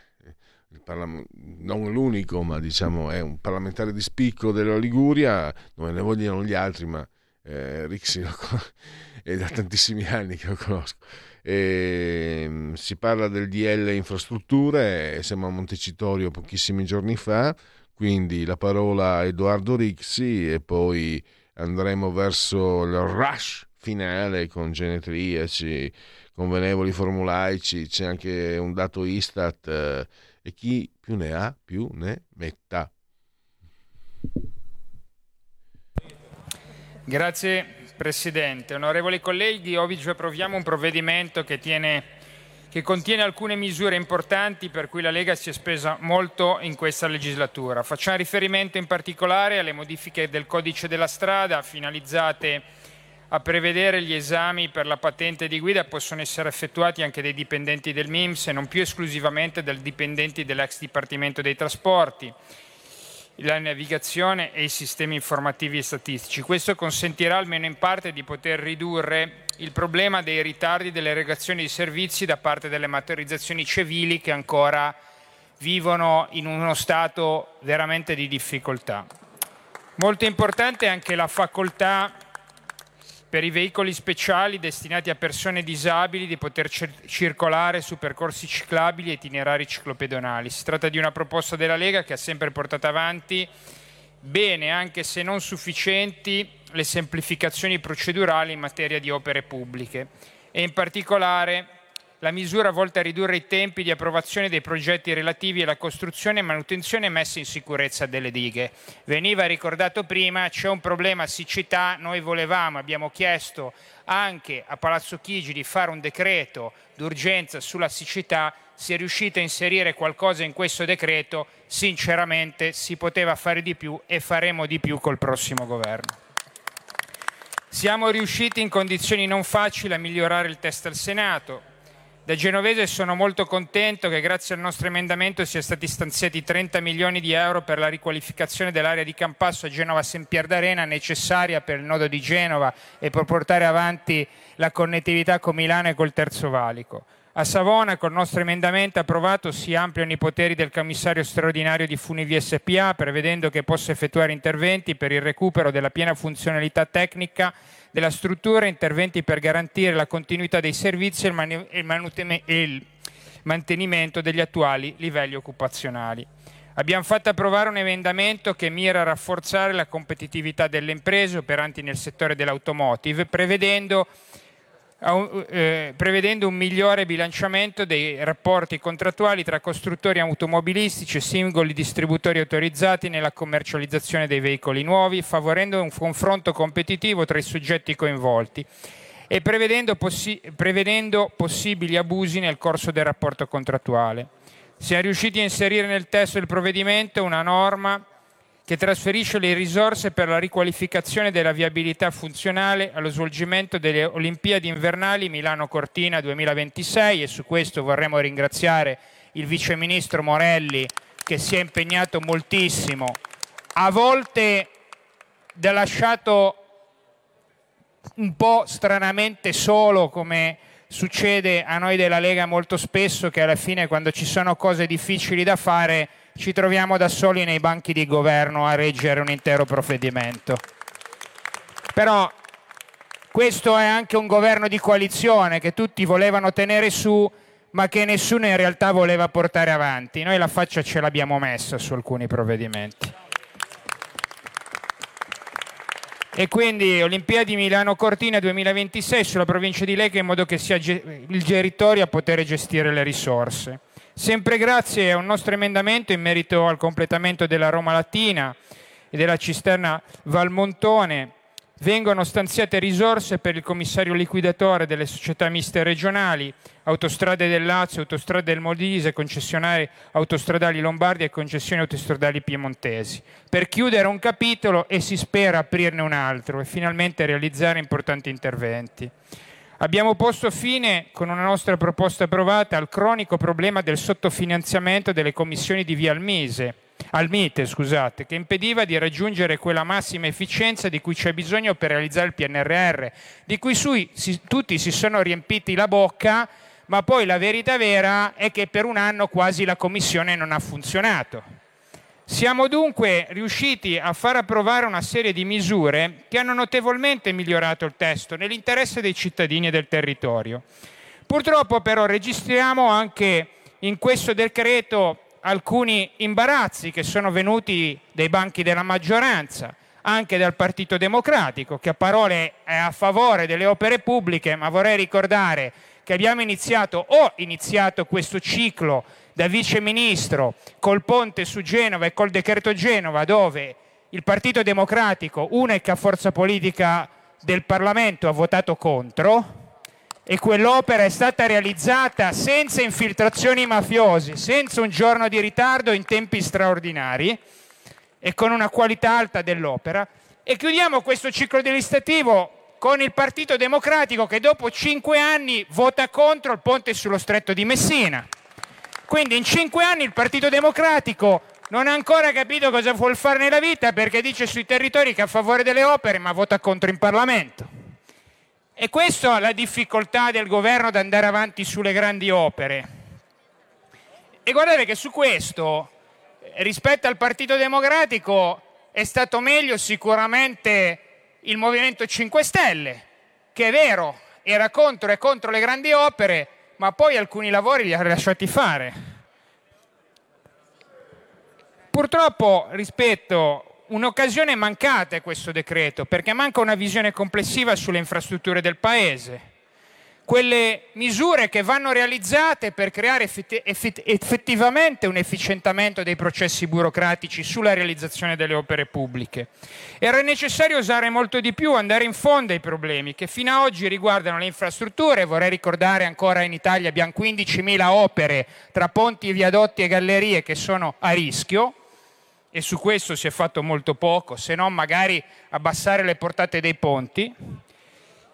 parlam- non l'unico, ma diciamo è un parlamentare di spicco della Liguria, non ne vogliono gli altri, ma eh, Rixi con- è da tantissimi anni che lo conosco. E, mm, si parla del DL infrastrutture, siamo a Montecitorio pochissimi giorni fa, quindi la parola a Edoardo Rixi e poi andremo verso il rush finale con genetriaci, convenevoli formulaici, c'è anche un dato Istat eh, e chi più ne ha più ne metta. Grazie Presidente. Onorevoli colleghi, oggi approviamo un provvedimento che, tiene, che contiene alcune misure importanti per cui la Lega si è spesa molto in questa legislatura. Facciamo riferimento in particolare alle modifiche del codice della strada finalizzate a prevedere gli esami per la patente di guida possono essere effettuati anche dai dipendenti del MIMS e non più esclusivamente dai dipendenti dell'ex Dipartimento dei Trasporti la navigazione e i sistemi informativi e statistici. Questo consentirà almeno in parte di poter ridurre il problema dei ritardi delle erogazioni di servizi da parte delle motorizzazioni civili che ancora vivono in uno stato veramente di difficoltà. Molto importante è anche la facoltà per i veicoli speciali destinati a persone disabili di poter cir- circolare su percorsi ciclabili e itinerari ciclopedonali. Si tratta di una proposta della Lega che ha sempre portato avanti bene, anche se non sufficienti, le semplificazioni procedurali in materia di opere pubbliche e in particolare la misura volta a ridurre i tempi di approvazione dei progetti relativi alla costruzione, manutenzione e messa in sicurezza delle dighe. Veniva ricordato prima, c'è un problema siccità, noi volevamo, abbiamo chiesto anche a Palazzo Chigi di fare un decreto d'urgenza sulla siccità, si è riuscito a inserire qualcosa in questo decreto, sinceramente si poteva fare di più e faremo di più col prossimo governo. Siamo riusciti in condizioni non facili a migliorare il test al Senato, da genovese sono molto contento che grazie al nostro emendamento siano stati stanziati 30 milioni di euro per la riqualificazione dell'area di Campasso a Genova Sempier d'Arena necessaria per il nodo di Genova e per portare avanti la connettività con Milano e col Terzo Valico. A Savona, col nostro emendamento approvato, si ampliano i poteri del commissario straordinario di Funivi SPA, prevedendo che possa effettuare interventi per il recupero della piena funzionalità tecnica della struttura, interventi per garantire la continuità dei servizi e il mantenimento degli attuali livelli occupazionali. Abbiamo fatto approvare un emendamento che mira a rafforzare la competitività delle imprese operanti nel settore dell'automotive, prevedendo prevedendo un migliore bilanciamento dei rapporti contrattuali tra costruttori automobilistici e singoli distributori autorizzati nella commercializzazione dei veicoli nuovi, favorendo un confronto competitivo tra i soggetti coinvolti e prevedendo, possi- prevedendo possibili abusi nel corso del rapporto contrattuale. Siamo riusciti a inserire nel testo del provvedimento una norma che trasferisce le risorse per la riqualificazione della viabilità funzionale allo svolgimento delle Olimpiadi invernali Milano-Cortina 2026 e su questo vorremmo ringraziare il Vice Ministro Morelli che si è impegnato moltissimo. A volte ha lasciato un po' stranamente solo come succede a noi della Lega molto spesso che alla fine quando ci sono cose difficili da fare ci troviamo da soli nei banchi di governo a reggere un intero provvedimento. Però questo è anche un governo di coalizione che tutti volevano tenere su, ma che nessuno in realtà voleva portare avanti. Noi la faccia ce l'abbiamo messa su alcuni provvedimenti. E quindi Olimpiadi Milano Cortina 2026 sulla provincia di Lecca in modo che sia il territorio a poter gestire le risorse. Sempre grazie a un nostro emendamento in merito al completamento della Roma Latina e della cisterna Valmontone vengono stanziate risorse per il commissario liquidatore delle società miste regionali, Autostrade del Lazio, Autostrade del Molise, concessionari autostradali lombardi e concessioni autostradali piemontesi, per chiudere un capitolo e si spera aprirne un altro e finalmente realizzare importanti interventi. Abbiamo posto fine, con una nostra proposta approvata, al cronico problema del sottofinanziamento delle commissioni di via Almise, Almite, scusate, che impediva di raggiungere quella massima efficienza di cui c'è bisogno per realizzare il PNRR, di cui sui, si, tutti si sono riempiti la bocca, ma poi la verità vera è che per un anno quasi la Commissione non ha funzionato. Siamo dunque riusciti a far approvare una serie di misure che hanno notevolmente migliorato il testo nell'interesse dei cittadini e del territorio. Purtroppo però registriamo anche in questo decreto alcuni imbarazzi che sono venuti dai banchi della maggioranza, anche dal Partito Democratico, che a parole è a favore delle opere pubbliche, ma vorrei ricordare che abbiamo iniziato, ho iniziato questo ciclo da vice ministro col ponte su Genova e col decreto Genova dove il Partito Democratico, unica forza politica del Parlamento, ha votato contro e quell'opera è stata realizzata senza infiltrazioni mafiosi, senza un giorno di ritardo in tempi straordinari e con una qualità alta dell'opera. E chiudiamo questo ciclo legislativo con il Partito Democratico che dopo cinque anni vota contro il ponte sullo stretto di Messina. Quindi in cinque anni il Partito Democratico non ha ancora capito cosa vuol fare nella vita perché dice sui territori che è a favore delle opere ma vota contro in Parlamento. E questa è la difficoltà del governo ad andare avanti sulle grandi opere. E guardate che su questo, rispetto al Partito Democratico, è stato meglio sicuramente il Movimento 5 Stelle, che è vero, era contro e contro le grandi opere, ma poi alcuni lavori li ha lasciati fare. Purtroppo, rispetto, un'occasione mancata è questo decreto, perché manca una visione complessiva sulle infrastrutture del Paese quelle misure che vanno realizzate per creare effettivamente un efficientamento dei processi burocratici sulla realizzazione delle opere pubbliche. Era necessario usare molto di più, andare in fondo ai problemi che fino ad oggi riguardano le infrastrutture. Vorrei ricordare ancora in Italia abbiamo 15.000 opere tra ponti, viadotti e gallerie che sono a rischio, e su questo si è fatto molto poco, se non magari abbassare le portate dei ponti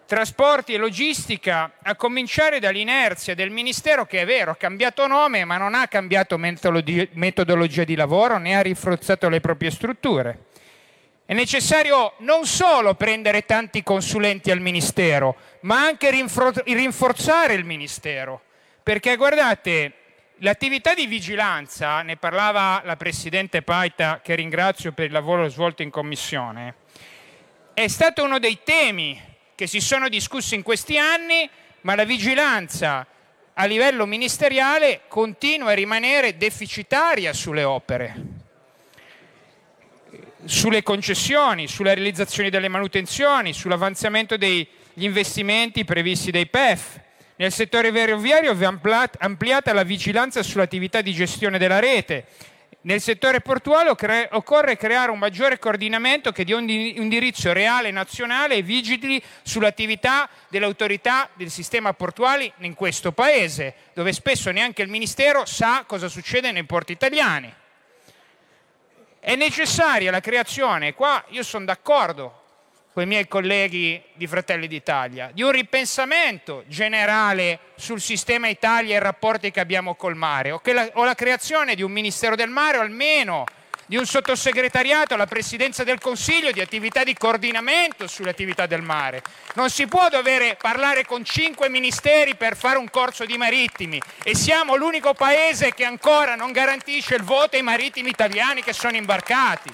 trasporti e logistica, a cominciare dall'inerzia del Ministero che è vero, ha cambiato nome ma non ha cambiato metodologia di lavoro né ha rinforzato le proprie strutture. È necessario non solo prendere tanti consulenti al Ministero, ma anche rinforzare il Ministero, Perché guardate, l'attività di vigilanza, ne parlava la Presidente Paita, che ringrazio per il lavoro svolto in Commissione, è stato uno dei temi che si sono discussi in questi anni, ma la vigilanza a livello ministeriale continua a rimanere deficitaria sulle opere, sulle concessioni, sulla realizzazione delle manutenzioni, sull'avanzamento degli investimenti previsti dai PEF. Nel settore ferroviario vi è ampliata la vigilanza sull'attività di gestione della rete. Nel settore portuale occorre creare un maggiore coordinamento che dia un indirizzo reale nazionale e vigili sull'attività delle autorità del sistema portuali in questo Paese, dove spesso neanche il Ministero sa cosa succede nei porti italiani. È necessaria la creazione, qua io sono d'accordo con i miei colleghi di Fratelli d'Italia, di un ripensamento generale sul sistema Italia e i rapporti che abbiamo col mare, o, la, o la creazione di un Ministero del Mare o almeno di un sottosegretariato alla Presidenza del Consiglio di attività di coordinamento sulle attività del mare. Non si può dover parlare con cinque ministeri per fare un corso di marittimi e siamo l'unico paese che ancora non garantisce il voto ai marittimi italiani che sono imbarcati.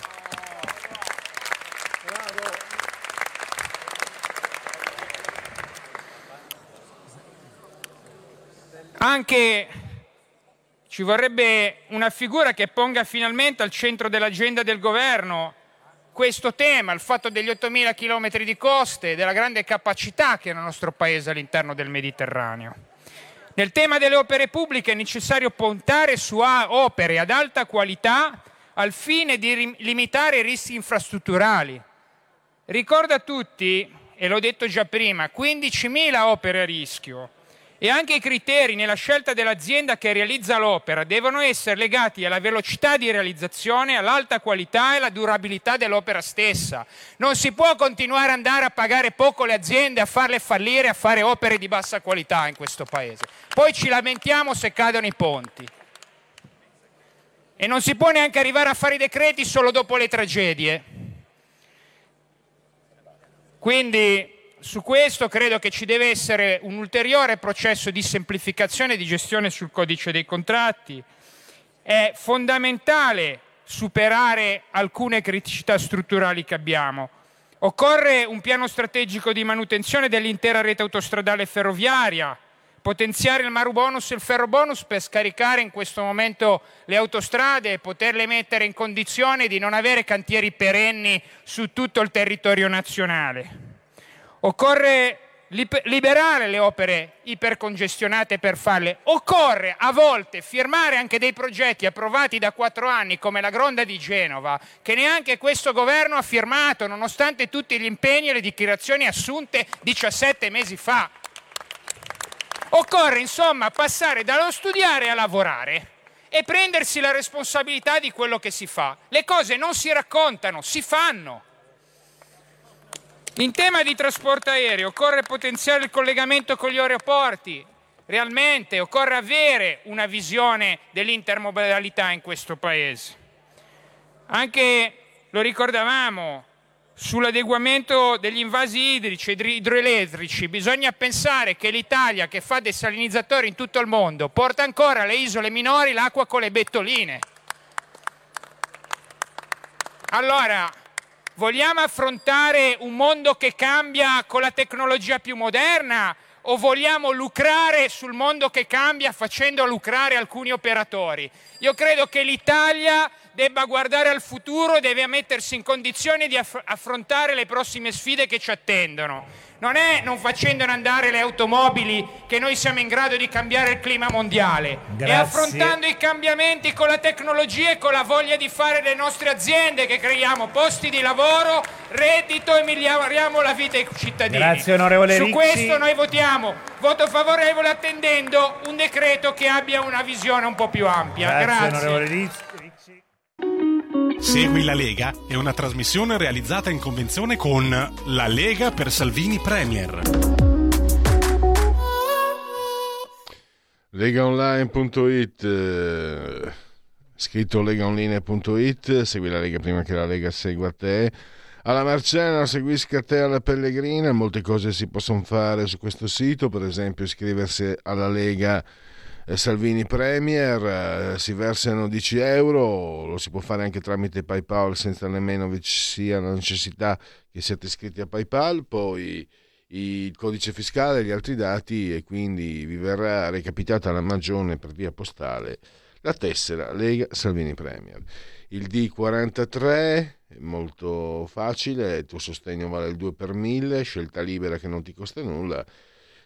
Anche ci vorrebbe una figura che ponga finalmente al centro dell'agenda del governo questo tema, il fatto degli 8.000 km di coste, della grande capacità che ha il nostro Paese all'interno del Mediterraneo. Nel tema delle opere pubbliche è necessario puntare su opere ad alta qualità al fine di limitare i rischi infrastrutturali. Ricordo a tutti, e l'ho detto già prima, 15.000 opere a rischio, e anche i criteri nella scelta dell'azienda che realizza l'opera devono essere legati alla velocità di realizzazione, all'alta qualità e alla durabilità dell'opera stessa. Non si può continuare ad andare a pagare poco le aziende, a farle fallire, a fare opere di bassa qualità in questo Paese. Poi ci lamentiamo se cadono i ponti. E non si può neanche arrivare a fare i decreti solo dopo le tragedie. Quindi su questo credo che ci deve essere un ulteriore processo di semplificazione e di gestione sul codice dei contratti. È fondamentale superare alcune criticità strutturali che abbiamo. Occorre un piano strategico di manutenzione dell'intera rete autostradale ferroviaria, potenziare il Marubonus e il Ferrobonus per scaricare in questo momento le autostrade e poterle mettere in condizione di non avere cantieri perenni su tutto il territorio nazionale. Occorre liberare le opere ipercongestionate per farle. Occorre a volte firmare anche dei progetti approvati da quattro anni come la Gronda di Genova, che neanche questo governo ha firmato, nonostante tutti gli impegni e le dichiarazioni assunte 17 mesi fa. Occorre insomma passare dallo studiare a lavorare e prendersi la responsabilità di quello che si fa. Le cose non si raccontano, si fanno. In tema di trasporto aereo occorre potenziare il collegamento con gli aeroporti, realmente occorre avere una visione dell'intermodalità in questo Paese. Anche, lo ricordavamo, sull'adeguamento degli invasi idrici e idroelettrici bisogna pensare che l'Italia che fa desalinizzatori in tutto il mondo porta ancora alle isole minori l'acqua con le bettoline. Allora, Vogliamo affrontare un mondo che cambia con la tecnologia più moderna o vogliamo lucrare sul mondo che cambia facendo lucrare alcuni operatori? Io credo che l'Italia debba guardare al futuro e deve mettersi in condizione di affrontare le prossime sfide che ci attendono non è non facendo andare le automobili che noi siamo in grado di cambiare il clima mondiale, Grazie. è affrontando i cambiamenti con la tecnologia e con la voglia di fare le nostre aziende che creiamo posti di lavoro, reddito e miglioriamo la vita ai cittadini. Grazie onorevole Su Ricci. questo noi votiamo, voto favorevole attendendo un decreto che abbia una visione un po' più ampia. Grazie, Grazie. Segui la Lega è una trasmissione realizzata in convenzione con La Lega per Salvini Premier. Legaonline.it eh, scritto legaonline.it segui la Lega prima che la Lega segua te alla Marciana seguisca te alla Pellegrina molte cose si possono fare su questo sito per esempio iscriversi alla Lega Salvini Premier, eh, si versano 10 euro, lo si può fare anche tramite PayPal senza nemmeno vi sia la necessità che siate iscritti a PayPal, poi il codice fiscale e gli altri dati e quindi vi verrà recapitata la magione per via postale la tessera Lega Salvini Premier. Il D43 è molto facile, il tuo sostegno vale il 2 per 1000, scelta libera che non ti costa nulla.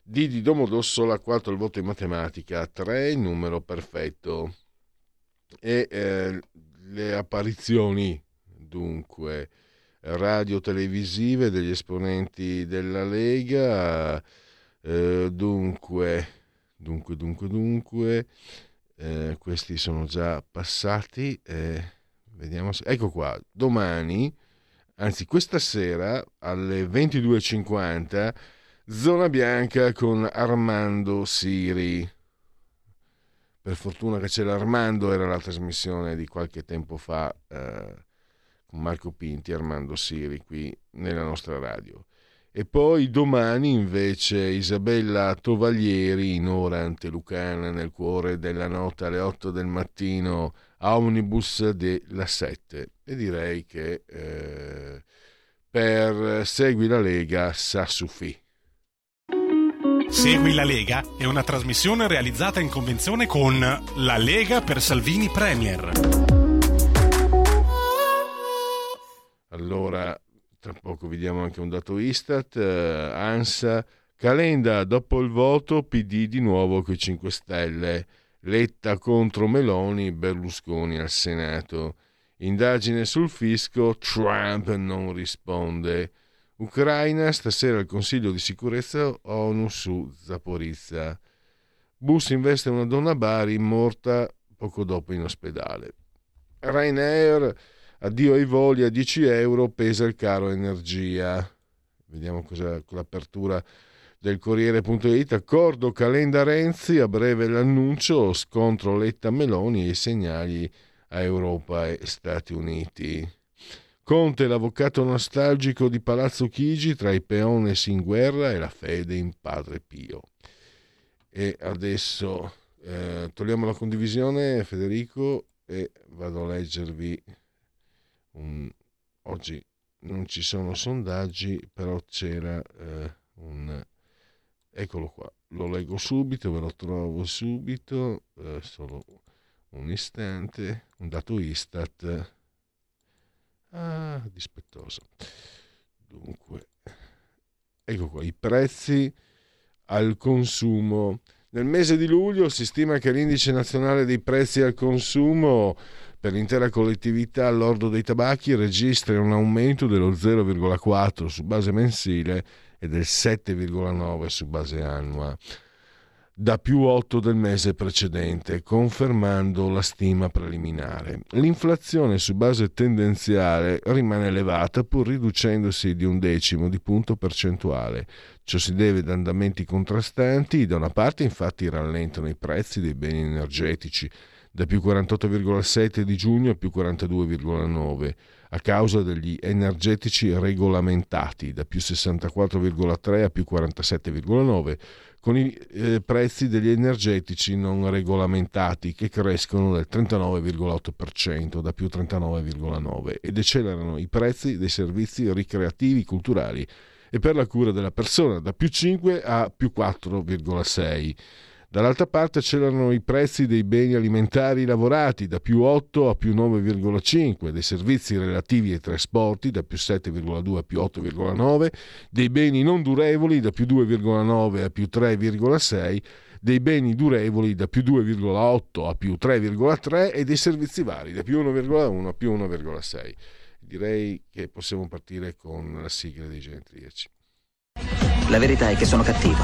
D di Domodossola, 4 il voto in matematica, 3 il numero perfetto. E eh, le apparizioni, dunque, radio-televisive degli esponenti della Lega, eh, dunque, dunque, dunque, dunque, eh, questi sono già passati. Eh, vediamo se... Ecco qua, domani, anzi questa sera alle 22.50, Zona Bianca con Armando Siri. Per fortuna che c'è l'Armando, era la trasmissione di qualche tempo fa eh, con Marco Pinti e Armando Siri qui nella nostra radio. E poi domani invece Isabella Tovaglieri in ora antelucana nel cuore della notte alle 8 del mattino a Omnibus della 7 e direi che eh, per Segui la Lega sa. Segui la Lega è una trasmissione realizzata in convenzione con La Lega per Salvini Premier. Allora, tra poco vediamo anche un dato Istat, eh, ANSA, Calenda dopo il voto PD di nuovo con i 5 Stelle, Letta contro Meloni, Berlusconi al Senato, indagine sul fisco, Trump non risponde, Ucraina, stasera il Consiglio di sicurezza ONU su Zaporizza, Bus investe una donna a Bari morta poco dopo in ospedale, Ryanair addio ai voli a 10 euro pesa il caro energia. Vediamo cosa con l'apertura del Corriere.it. Accordo Calenda Renzi, a breve l'annuncio, scontro Letta Meloni e segnali a Europa e Stati Uniti. Conte, l'avvocato nostalgico di Palazzo Chigi, tra i peones in guerra e la fede in Padre Pio. E adesso eh, togliamo la condivisione, Federico, e vado a leggervi un, oggi non ci sono sondaggi, però c'era eh, un... Eccolo qua, lo leggo subito, ve lo trovo subito, eh, solo un istante, un dato Istat. Ah, dispettoso. Dunque, ecco qua, i prezzi al consumo. Nel mese di luglio si stima che l'indice nazionale dei prezzi al consumo per l'intera collettività all'ordo dei tabacchi registra un aumento dello 0,4 su base mensile e del 7,9 su base annua, da più 8 del mese precedente, confermando la stima preliminare. L'inflazione su base tendenziale rimane elevata pur riducendosi di un decimo di punto percentuale. Ciò si deve ad andamenti contrastanti, da una parte infatti rallentano i prezzi dei beni energetici, da più 48,7 di giugno a più 42,9 a causa degli energetici regolamentati da più 64,3 a più 47,9 con i eh, prezzi degli energetici non regolamentati che crescono del 39,8% da più 39,9 ed accelerano i prezzi dei servizi ricreativi culturali e per la cura della persona da più 5 a più 4,6 Dall'altra parte c'erano i prezzi dei beni alimentari lavorati da più 8 a più 9,5, dei servizi relativi ai trasporti da più 7,2 a più 8,9, dei beni non durevoli da più 2,9 a più 3,6, dei beni durevoli da più 2,8 a più 3,3 e dei servizi vari da più 1,1 a più 1,6. Direi che possiamo partire con la sigla dei genetriaci. La verità è che sono cattivo,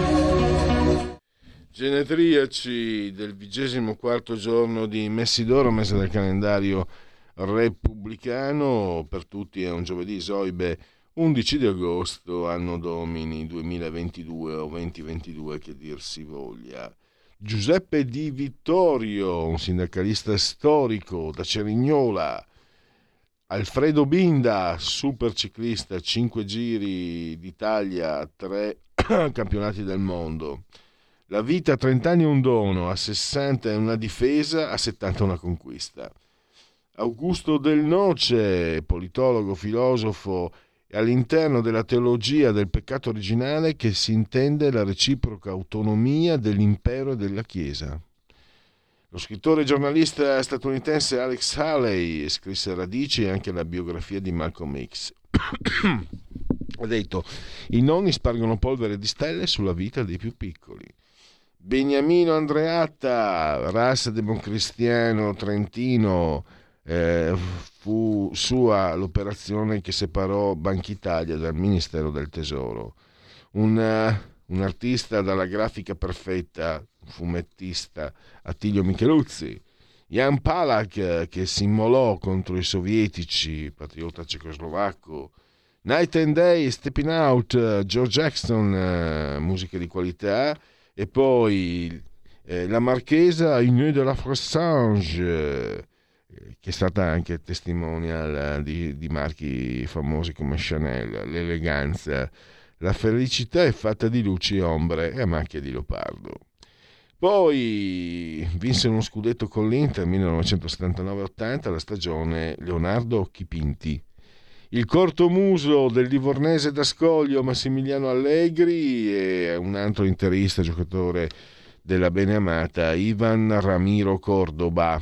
Genetriaci del vigesimo quarto giorno di Messidoro, mese del calendario repubblicano, per tutti è un giovedì Zoibe 11 di agosto, anno domini 2022 o 2022 che dir si voglia. Giuseppe Di Vittorio, un sindacalista storico da Cerignola, Alfredo Binda, super ciclista, 5 giri d'Italia, 3 campionati del mondo. La vita a 30 anni è un dono, a 60 è una difesa, a 70 è una conquista. Augusto Del Noce, politologo, filosofo, e all'interno della teologia del peccato originale che si intende la reciproca autonomia dell'impero e della Chiesa. Lo scrittore e giornalista statunitense Alex Haley scrisse Radici e anche la biografia di Malcolm X. ha detto: I nonni spargono polvere di stelle sulla vita dei più piccoli. Beniamino Andreatta, razza democristiano trentino, eh, fu sua l'operazione che separò Banca Italia dal Ministero del Tesoro. Un, uh, un artista dalla grafica perfetta, fumettista Attilio Micheluzzi. Jan Palak che si immolò contro i sovietici, patriota cecoslovacco. Night and Day, Stepping Out, George Jackson, uh, musica di qualità e poi eh, la marchesa Inès de la Fressange, eh, che è stata anche testimonial di, di, marchi famosi come Chanel, l'eleganza. La felicità è fatta di luci e ombre e a macchia di leopardo. Poi vinse uno scudetto con l'Inter 1979-80 la stagione Leonardo Chipinti il cortomuso del livornese d'Ascoglio Massimiliano Allegri e un altro interista giocatore della beneamata Ivan Ramiro Cordoba.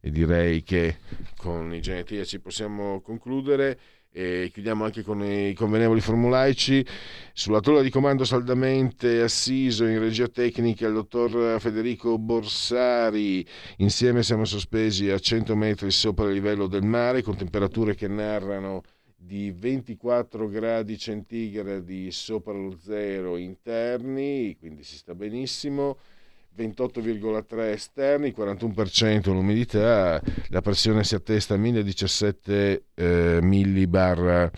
E direi che con i genetriaci possiamo concludere e chiudiamo anche con i convenevoli formulaici. Sulla tolla di comando saldamente assiso in regia tecnica il dottor Federico Borsari. Insieme siamo sospesi a 100 metri sopra il livello del mare con temperature che narrano di 24 gradi centigradi sopra lo zero interni, quindi si sta benissimo, 28,3 esterni, 41% l'umidità, la pressione si attesta a 1017 eh, millibar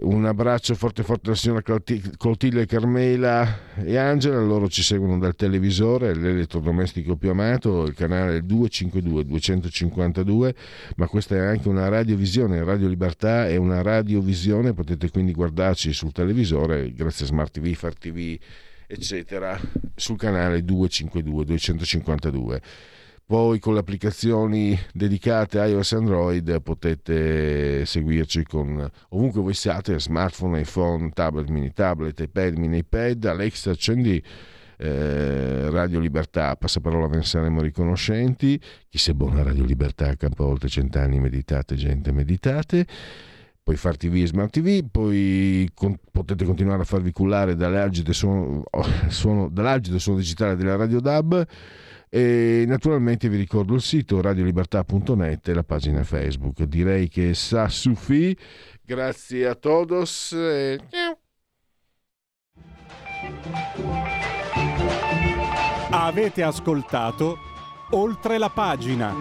un abbraccio forte forte alla signora Clotilde, Carmela e Angela, loro ci seguono dal televisore, l'elettrodomestico più amato, il canale 252 252, ma questa è anche una radiovisione, Radio Libertà è una radiovisione, potete quindi guardarci sul televisore grazie a Smart TV, Far TV, eccetera, sul canale 252 252. Poi con le applicazioni dedicate a iOS e Android potete seguirci con ovunque voi siate, smartphone, iPhone, tablet, mini tablet, iPad, mini iPad, Alexa, accendi eh, Radio Libertà, passaparola ve ne saremo riconoscenti. Chi se buona Radio Libertà, campo oltre cent'anni, meditate gente, meditate. Poi Far TV e Smart TV, poi con, potete continuare a farvi cullare dall'algido suono, suono, dall'algido suono digitale della Radio DAB e naturalmente vi ricordo il sito radiolibertà.net e la pagina Facebook. Direi che sa suffi. Grazie a todos. E... Avete ascoltato oltre la pagina.